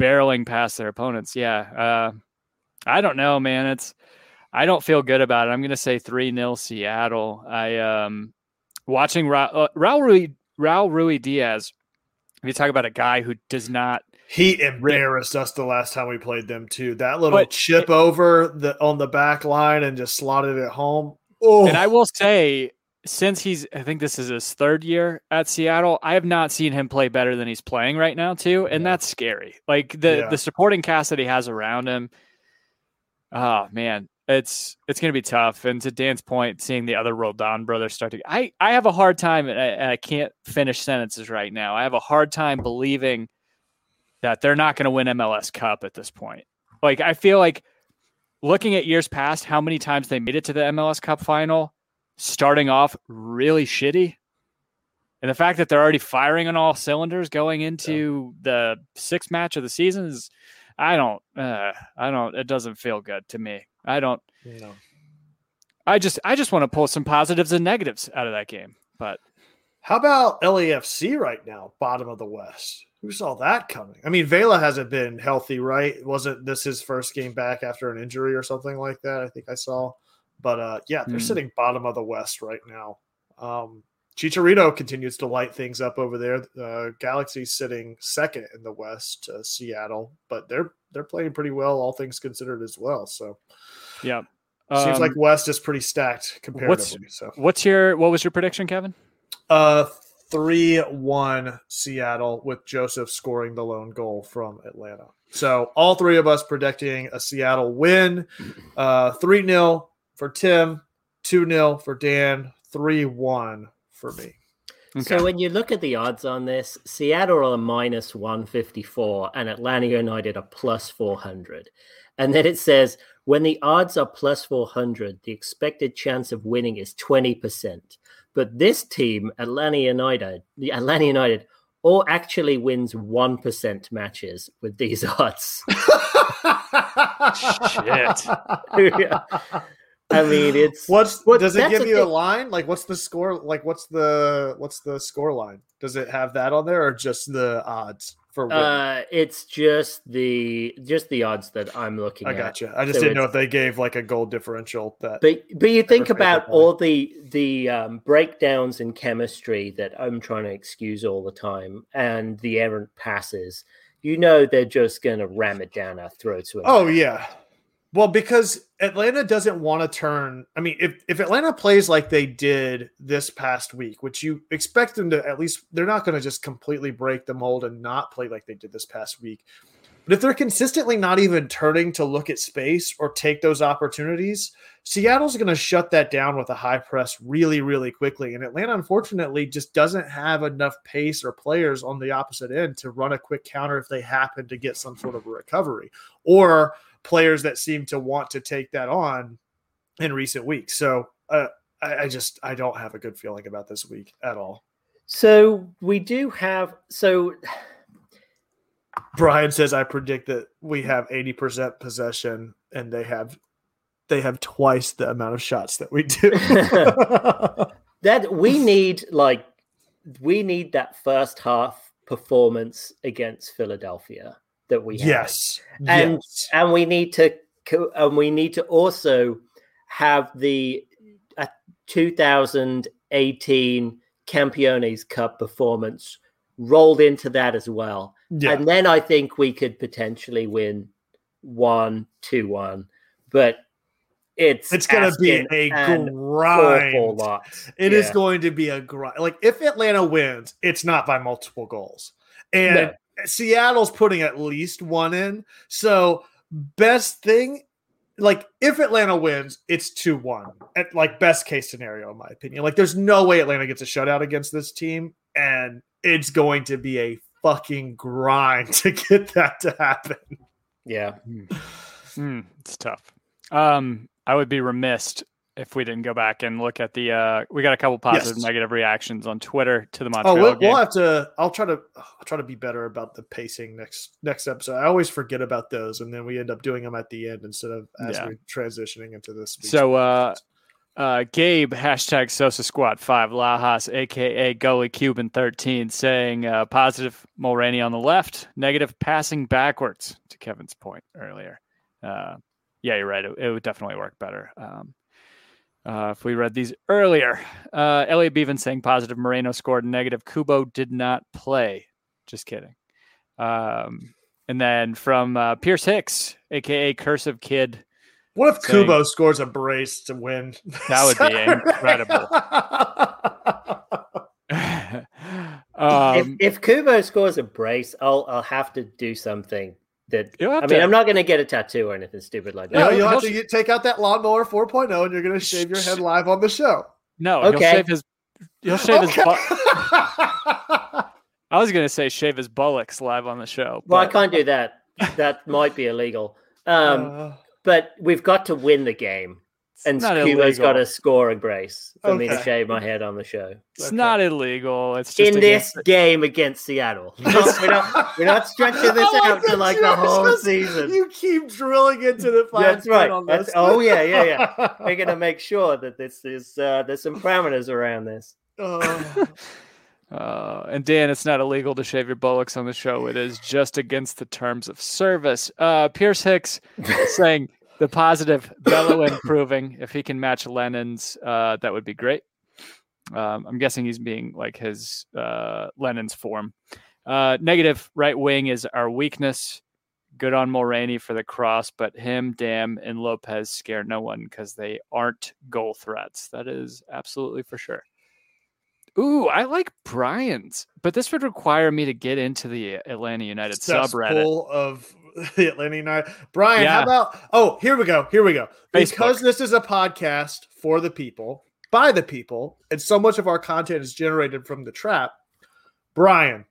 Speaker 1: barreling past their opponents. Yeah, uh, I don't know, man. It's I don't feel good about it. I'm going to say three 0 Seattle. I um watching Ra- uh, Raul Rui Raul Rui Diaz. If you talk about a guy who does not
Speaker 3: He embarrassed us the last time we played them too. That little
Speaker 1: But-
Speaker 3: chip over the on the back line and just slotted it home. Oh,
Speaker 1: And I will say, since he's, I think this is his third year at Seattle, I have not seen him play better than he's playing right now, too. And that's scary. Like the
Speaker 3: Yeah.
Speaker 1: the supporting cast that he has around him. Oh man, it's it's gonna be tough. And to Dan's point, seeing the other Roldan brothers start to, I I have a hard time, and I, and I can't finish sentences right now. I have a hard time believing that they're not going to win MLS Cup at this point. Like I feel like looking at years past, how many times they made it to the MLS Cup final, starting off really shitty. And the fact that they're already firing on all cylinders going into the sixth match of the season is, I don't, uh, I don't, it doesn't feel good to me. I don't.
Speaker 3: No.
Speaker 1: I just I just want to pull some positives and negatives out of that game. But
Speaker 3: How about LAFC right now, bottom of the West? Who saw that coming? I mean, Vela hasn't been healthy, right? Wasn't this his first game back after an injury or something like that? I think I saw. But uh, yeah, they're
Speaker 1: Hmm.
Speaker 3: sitting bottom of the West right now. Um, Chicharito continues to light things up over there. Uh, Galaxy's sitting second in the West, to Seattle, but they're they're playing pretty well, all things considered as well. So
Speaker 1: yeah.
Speaker 3: seems
Speaker 1: Um,
Speaker 3: like West is pretty stacked comparatively. so
Speaker 1: what's your what was your prediction, Kevin?
Speaker 3: uh, three one Seattle with Josef scoring the lone goal from Atlanta. So all three of us predicting a Seattle win. Uh, three 0 for Tim, two 0 for Dan, three one for me.
Speaker 2: So when you look at the odds on this, Seattle are minus 154 and Atlanta United are plus 400. And then it says when the odds are plus 400, the expected chance of winning is 20%. But this team, Atlanta United, the Atlanta United, all actually wins 1% matches with these odds.
Speaker 1: Shit.
Speaker 2: I mean, it's
Speaker 3: What's
Speaker 2: What-
Speaker 3: does it give you a
Speaker 2: thing.
Speaker 3: line? Like what's the score? Like what's the what's the score line? Does it have that on there or just the odds for win?
Speaker 2: uh it's just the just the odds that I'm looking
Speaker 3: I
Speaker 2: at.
Speaker 3: got you. I just
Speaker 2: So
Speaker 3: didn't know if they gave like a goal differential that
Speaker 2: But but you think about all the the um, breakdowns in chemistry that I'm trying to excuse all the time, and the errant passes. You know they're just going to ram it down our throats.
Speaker 3: Oh yeah. Well, because Atlanta doesn't want to turn. I mean, if, if Atlanta plays like they did this past week, which you expect them to at least, they're not going to just completely break the mold and not play like they did this past week. But if they're consistently not even turning to look at space or take those opportunities, Seattle's going to shut that down with a high press really, really quickly. And Atlanta, unfortunately, just doesn't have enough pace or players on the opposite end to run a quick counter if they happen to get some sort of a recovery or players that seem to want to take that on in recent weeks. So uh, I, I just I don't have a good feeling about this week at all.
Speaker 2: So we do have so
Speaker 3: Brian says I predict that we have 80% possession and they have they have twice the amount of shots that we do.
Speaker 2: that we need like we need that first half performance against Philadelphia that we have.
Speaker 3: yes.
Speaker 2: And-
Speaker 3: yes.
Speaker 2: and we need to and we need to also have the uh, 2018 Campeones Cup performance rolled into that as well.
Speaker 3: Yeah.
Speaker 2: And then I think we could potentially win one, two, one. But it's
Speaker 3: It's going to be a grind. It is
Speaker 2: Yeah.
Speaker 3: going to be a grind. Like if Atlanta wins, it's not by multiple goals. And
Speaker 2: No.
Speaker 3: Seattle's putting at least one in. So best thing, like if Atlanta wins, it's 2-1. At like best case scenario, in my opinion. Like there's no way Atlanta gets a shutout against this team. And it's going to be a fucking grind to get that to happen.
Speaker 2: Yeah.
Speaker 1: Hmm, it's tough. Um, I would be remiss if we didn't go back and look at the. Uh, we got a couple positive,
Speaker 3: Yes.
Speaker 1: negative reactions on Twitter to the
Speaker 3: Oh,
Speaker 1: Montreal
Speaker 3: we'll,
Speaker 1: game.
Speaker 3: we'll have to. I'll try to. I'll try to be better about the pacing next next episode. I always forget about those, and then we end up doing them at the end instead of as
Speaker 1: Yeah.
Speaker 3: we're transitioning into this.
Speaker 1: So, uh, uh, Gabe hashtag Sosa Squad Five Lajas, aka Gully Cuban thirteen, saying uh, positive Mulraney on the left, negative passing backwards. To Kevin's point earlier, uh, yeah, you're right. It, it would definitely work better. Um, uh, if we read these earlier, uh, Elliot Bevan saying positive Moreno scored, negative Cubo did not play. Just kidding. Um, and then from uh, Pierce Hicks, aka Cursive Kid,
Speaker 3: what if
Speaker 1: saying-
Speaker 3: Cubo scores a brace to win?
Speaker 1: That would be incredible.
Speaker 2: if,
Speaker 1: um,
Speaker 2: if Cubo scores a brace, I'll I'll have to do something that
Speaker 1: You'll
Speaker 2: I mean,
Speaker 1: to-
Speaker 2: I'm not going to get a tattoo or anything stupid like that.
Speaker 3: no, you'll have to get- take out that lawnmower 4.0, and you're going to shave your head live on the show.
Speaker 1: no, he'll
Speaker 2: Okay.
Speaker 1: shave his. He'll shave his.
Speaker 3: Okay.
Speaker 1: Bu- I was gonna say shave his bullocks live on the show.
Speaker 2: Well, I can't do that. That might be illegal. Um,
Speaker 3: Uh,
Speaker 2: but we've got to win the game. And
Speaker 1: not
Speaker 2: Cubo's got
Speaker 1: illegal.
Speaker 2: a score of grace for me to shave my head on the show.
Speaker 1: It's
Speaker 3: Okay.
Speaker 1: not illegal. It's just
Speaker 2: In
Speaker 1: against
Speaker 2: this game against Seattle. we're, not, we're not stretching this
Speaker 3: I like
Speaker 2: out to like the whole
Speaker 3: just-
Speaker 2: season.
Speaker 3: You keep drilling into the fine
Speaker 2: That's right.
Speaker 3: on
Speaker 2: That's,
Speaker 3: this.
Speaker 2: oh yeah, yeah, yeah. We're gonna make sure that this is uh, there's some parameters around this.
Speaker 3: Oh.
Speaker 1: Uh, and Dan, it's not illegal to shave your bullocks on the show. It is just against the terms of service. Uh, Pierce Hicks saying the positive Bello improving. If he can match Lennon's, uh, that would be great. Um, I'm guessing he's being like his uh, Lennon's form. Uh, negative right wing is our weakness. Good on Mulraney for the cross, but him, Damm, and Lopez scare no one because they aren't goal threats. That is absolutely for sure. Ooh, I like Brian's, but this would require me to get into the Atlanta United subreddit.
Speaker 3: of the Atlanta United. Brian,
Speaker 1: Yeah.
Speaker 3: how about? Oh, here we go. Here we go.
Speaker 1: Facebook.
Speaker 3: Because this is a podcast for the people, by the people, and so much of our content is generated from the trap. Brian,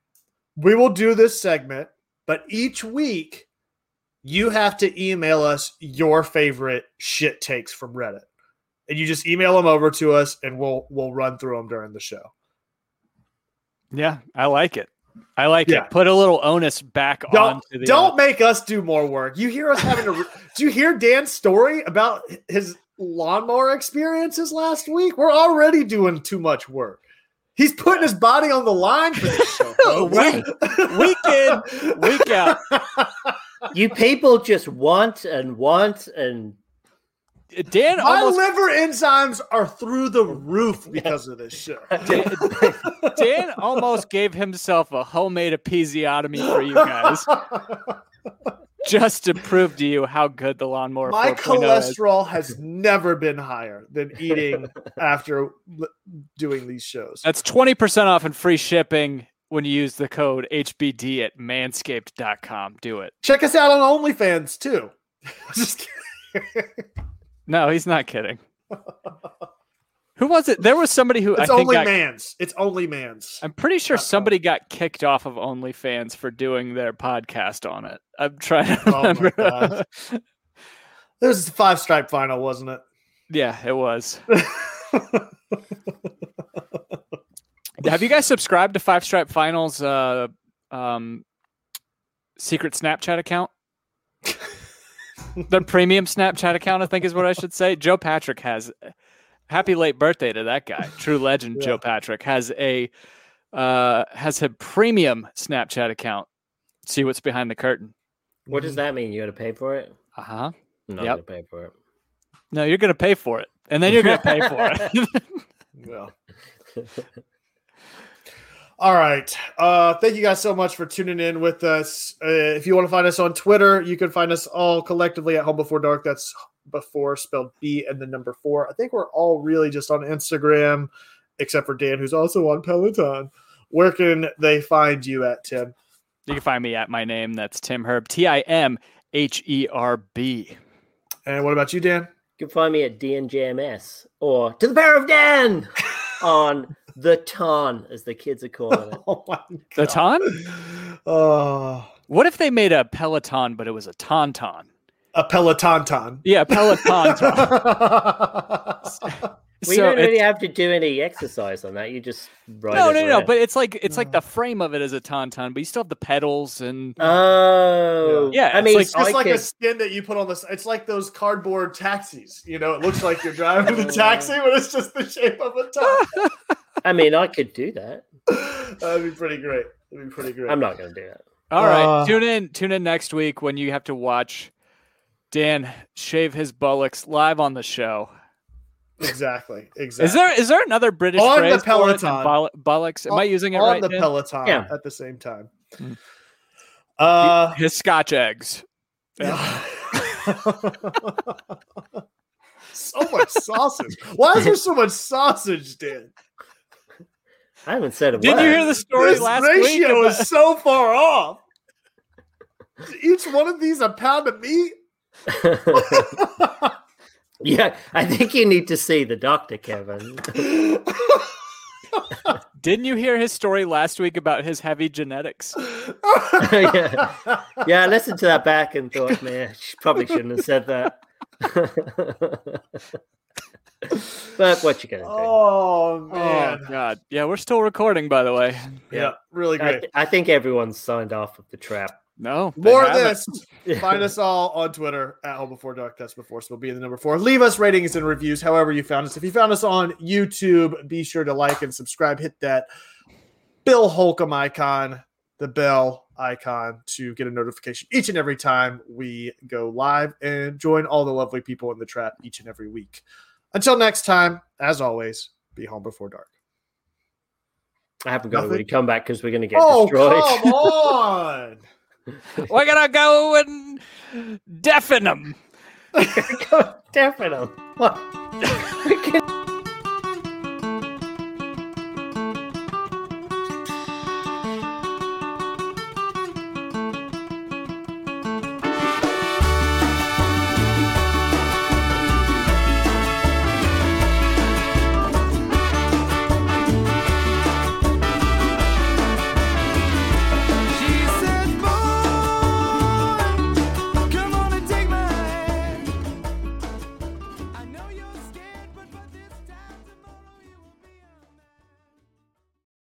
Speaker 3: we will do this segment, but each week you have to email us your favorite shit takes from Reddit. And you just email them over to us and we'll we'll run through them during the show.
Speaker 1: Yeah, I like it. I like
Speaker 3: Yeah.
Speaker 1: it. Put a little onus back on.
Speaker 3: Don't
Speaker 1: To the
Speaker 3: don't uh, make us do more work. You hear us having to. re- do you hear Dan's story about his lawnmower experiences last week? We're already doing too much work. He's putting his body on the line for this show. folks.
Speaker 1: Week- week in, week out.
Speaker 2: You people just want and want and
Speaker 1: Dan
Speaker 3: My
Speaker 1: almost
Speaker 3: liver enzymes are through the roof because of this show.
Speaker 1: Dan almost gave himself a homemade episiotomy for you guys just to prove to you how good the lawnmower is.
Speaker 3: My
Speaker 1: 4.0 is.
Speaker 3: cholesterol has never been higher than eating after doing these shows.
Speaker 1: That's 20% off and free shipping when you use the code HBD at manscaped.com. Do it.
Speaker 3: Check us out on OnlyFans too. Just kidding.
Speaker 1: No, he's not kidding. Who was it? There was somebody who
Speaker 3: It's
Speaker 1: I think
Speaker 3: only
Speaker 1: got,
Speaker 3: man's. It's only man's.
Speaker 1: I'm pretty sure somebody got kicked off of OnlyFans for doing their podcast on it. I'm trying to
Speaker 3: Oh my
Speaker 1: remember.
Speaker 3: This was the five stripe final, wasn't it?
Speaker 1: yeah, it was. Have you guys subscribed to Five Stripe Finals uh um secret Snapchat account? the premium Snapchat account, I think is what I should say. Joe Patrick has happy late birthday to that guy. True legend
Speaker 3: Yeah.
Speaker 1: Joe Patrick has a uh has a premium Snapchat account. See what's behind the curtain.
Speaker 2: what does that mean? You got to pay for it?
Speaker 1: Uh-huh.
Speaker 2: I'm not
Speaker 1: Yep.
Speaker 2: gonna pay for it.
Speaker 1: No, you're gonna pay for it. And then you're gonna pay for it.
Speaker 3: Yeah. All right. Uh, thank you guys so much for tuning in with us. Uh, if you want to find us on Twitter, you can find us all collectively at Home Before Dark. That's before spelled B and the number four. I think we're all really just on Instagram, except for Dan, who's also on Peloton. Where can they find you at, Tim?
Speaker 1: You can find me at my name. That's Tim Herb. T I M H E R B.
Speaker 3: And what about you, Dan?
Speaker 2: You can find me at DNJMS or to the power of Dan on the ton, as the kids are calling it.
Speaker 3: Oh my
Speaker 1: The Ton?
Speaker 3: Oh,
Speaker 1: What if they made a Peloton, but it was a Tauntaun?
Speaker 3: a Peloton ton.
Speaker 1: Yeah, Peloton.
Speaker 2: We
Speaker 1: so
Speaker 2: don't really have to do any exercise on that. You just ride
Speaker 1: no,
Speaker 2: it
Speaker 1: no, no.
Speaker 2: around.
Speaker 1: But it's like it's like the frame of it is a Tauntaun, but you still have the pedals and
Speaker 2: oh,
Speaker 1: Yeah,
Speaker 2: I
Speaker 1: it's
Speaker 2: mean,
Speaker 1: like-
Speaker 3: It's just
Speaker 2: I
Speaker 3: like
Speaker 2: could,
Speaker 3: a skin that you put on this. It's like those cardboard taxis. You know, it looks like you're driving the taxi, but it's just the shape of a ton.
Speaker 2: I mean, I could do that.
Speaker 3: That'd be pretty great. That'd be pretty great.
Speaker 2: I'm not going to do that.
Speaker 1: All right,
Speaker 3: Uh,
Speaker 1: tune in. Tune in next week when you have to watch Dan shave his bullocks live on the show.
Speaker 3: Exactly. Exactly.
Speaker 1: Is there is there another British
Speaker 3: On the
Speaker 1: phrase for it than
Speaker 3: Peloton.
Speaker 1: bull- bullocks? Am I using it
Speaker 3: on
Speaker 1: right?
Speaker 3: the
Speaker 1: Dan?
Speaker 3: Peloton
Speaker 2: Yeah.
Speaker 3: at the same time?
Speaker 1: Hmm.
Speaker 3: Uh,
Speaker 1: His Scotch eggs.
Speaker 3: yeah. so much sausage. Why is there so much sausage, Dan?
Speaker 2: I haven't said a
Speaker 1: Didn't
Speaker 2: word.
Speaker 1: you hear the story
Speaker 3: This
Speaker 1: last week?
Speaker 3: ratio is so far off. Each one of these a pound of meat.
Speaker 2: yeah, I think you need to see the doctor, Kevin.
Speaker 1: Didn't you hear his story last week about his heavy genetics?
Speaker 2: yeah. yeah, I listened to that back and thought, man, sh- probably shouldn't have said that. but what you gonna do?
Speaker 3: Oh
Speaker 1: Oh
Speaker 3: man,
Speaker 1: God, yeah, we're still recording, by the way.
Speaker 3: yeah, really
Speaker 2: I, th- I think everyone's signed off of the trap.
Speaker 1: No,
Speaker 3: More of this. Find us all on Twitter at Home Before Dark. That's before, so we'll be in the number four. Leave us ratings and reviews, however you found us. If you found us on YouTube, be sure to like and subscribe. Hit that Bill Holcomb icon, the bell icon, to get a notification each and every time we go live and join all the lovely people in the trap each and every week. Until next time, as always, be home before dark.
Speaker 2: I haven't got a
Speaker 3: Nothing?
Speaker 2: way to come back because we're gonna get
Speaker 3: Oh,
Speaker 2: destroyed.
Speaker 3: come on.
Speaker 1: We're gonna go and deafen them.
Speaker 2: We're gonna go deafen them. What?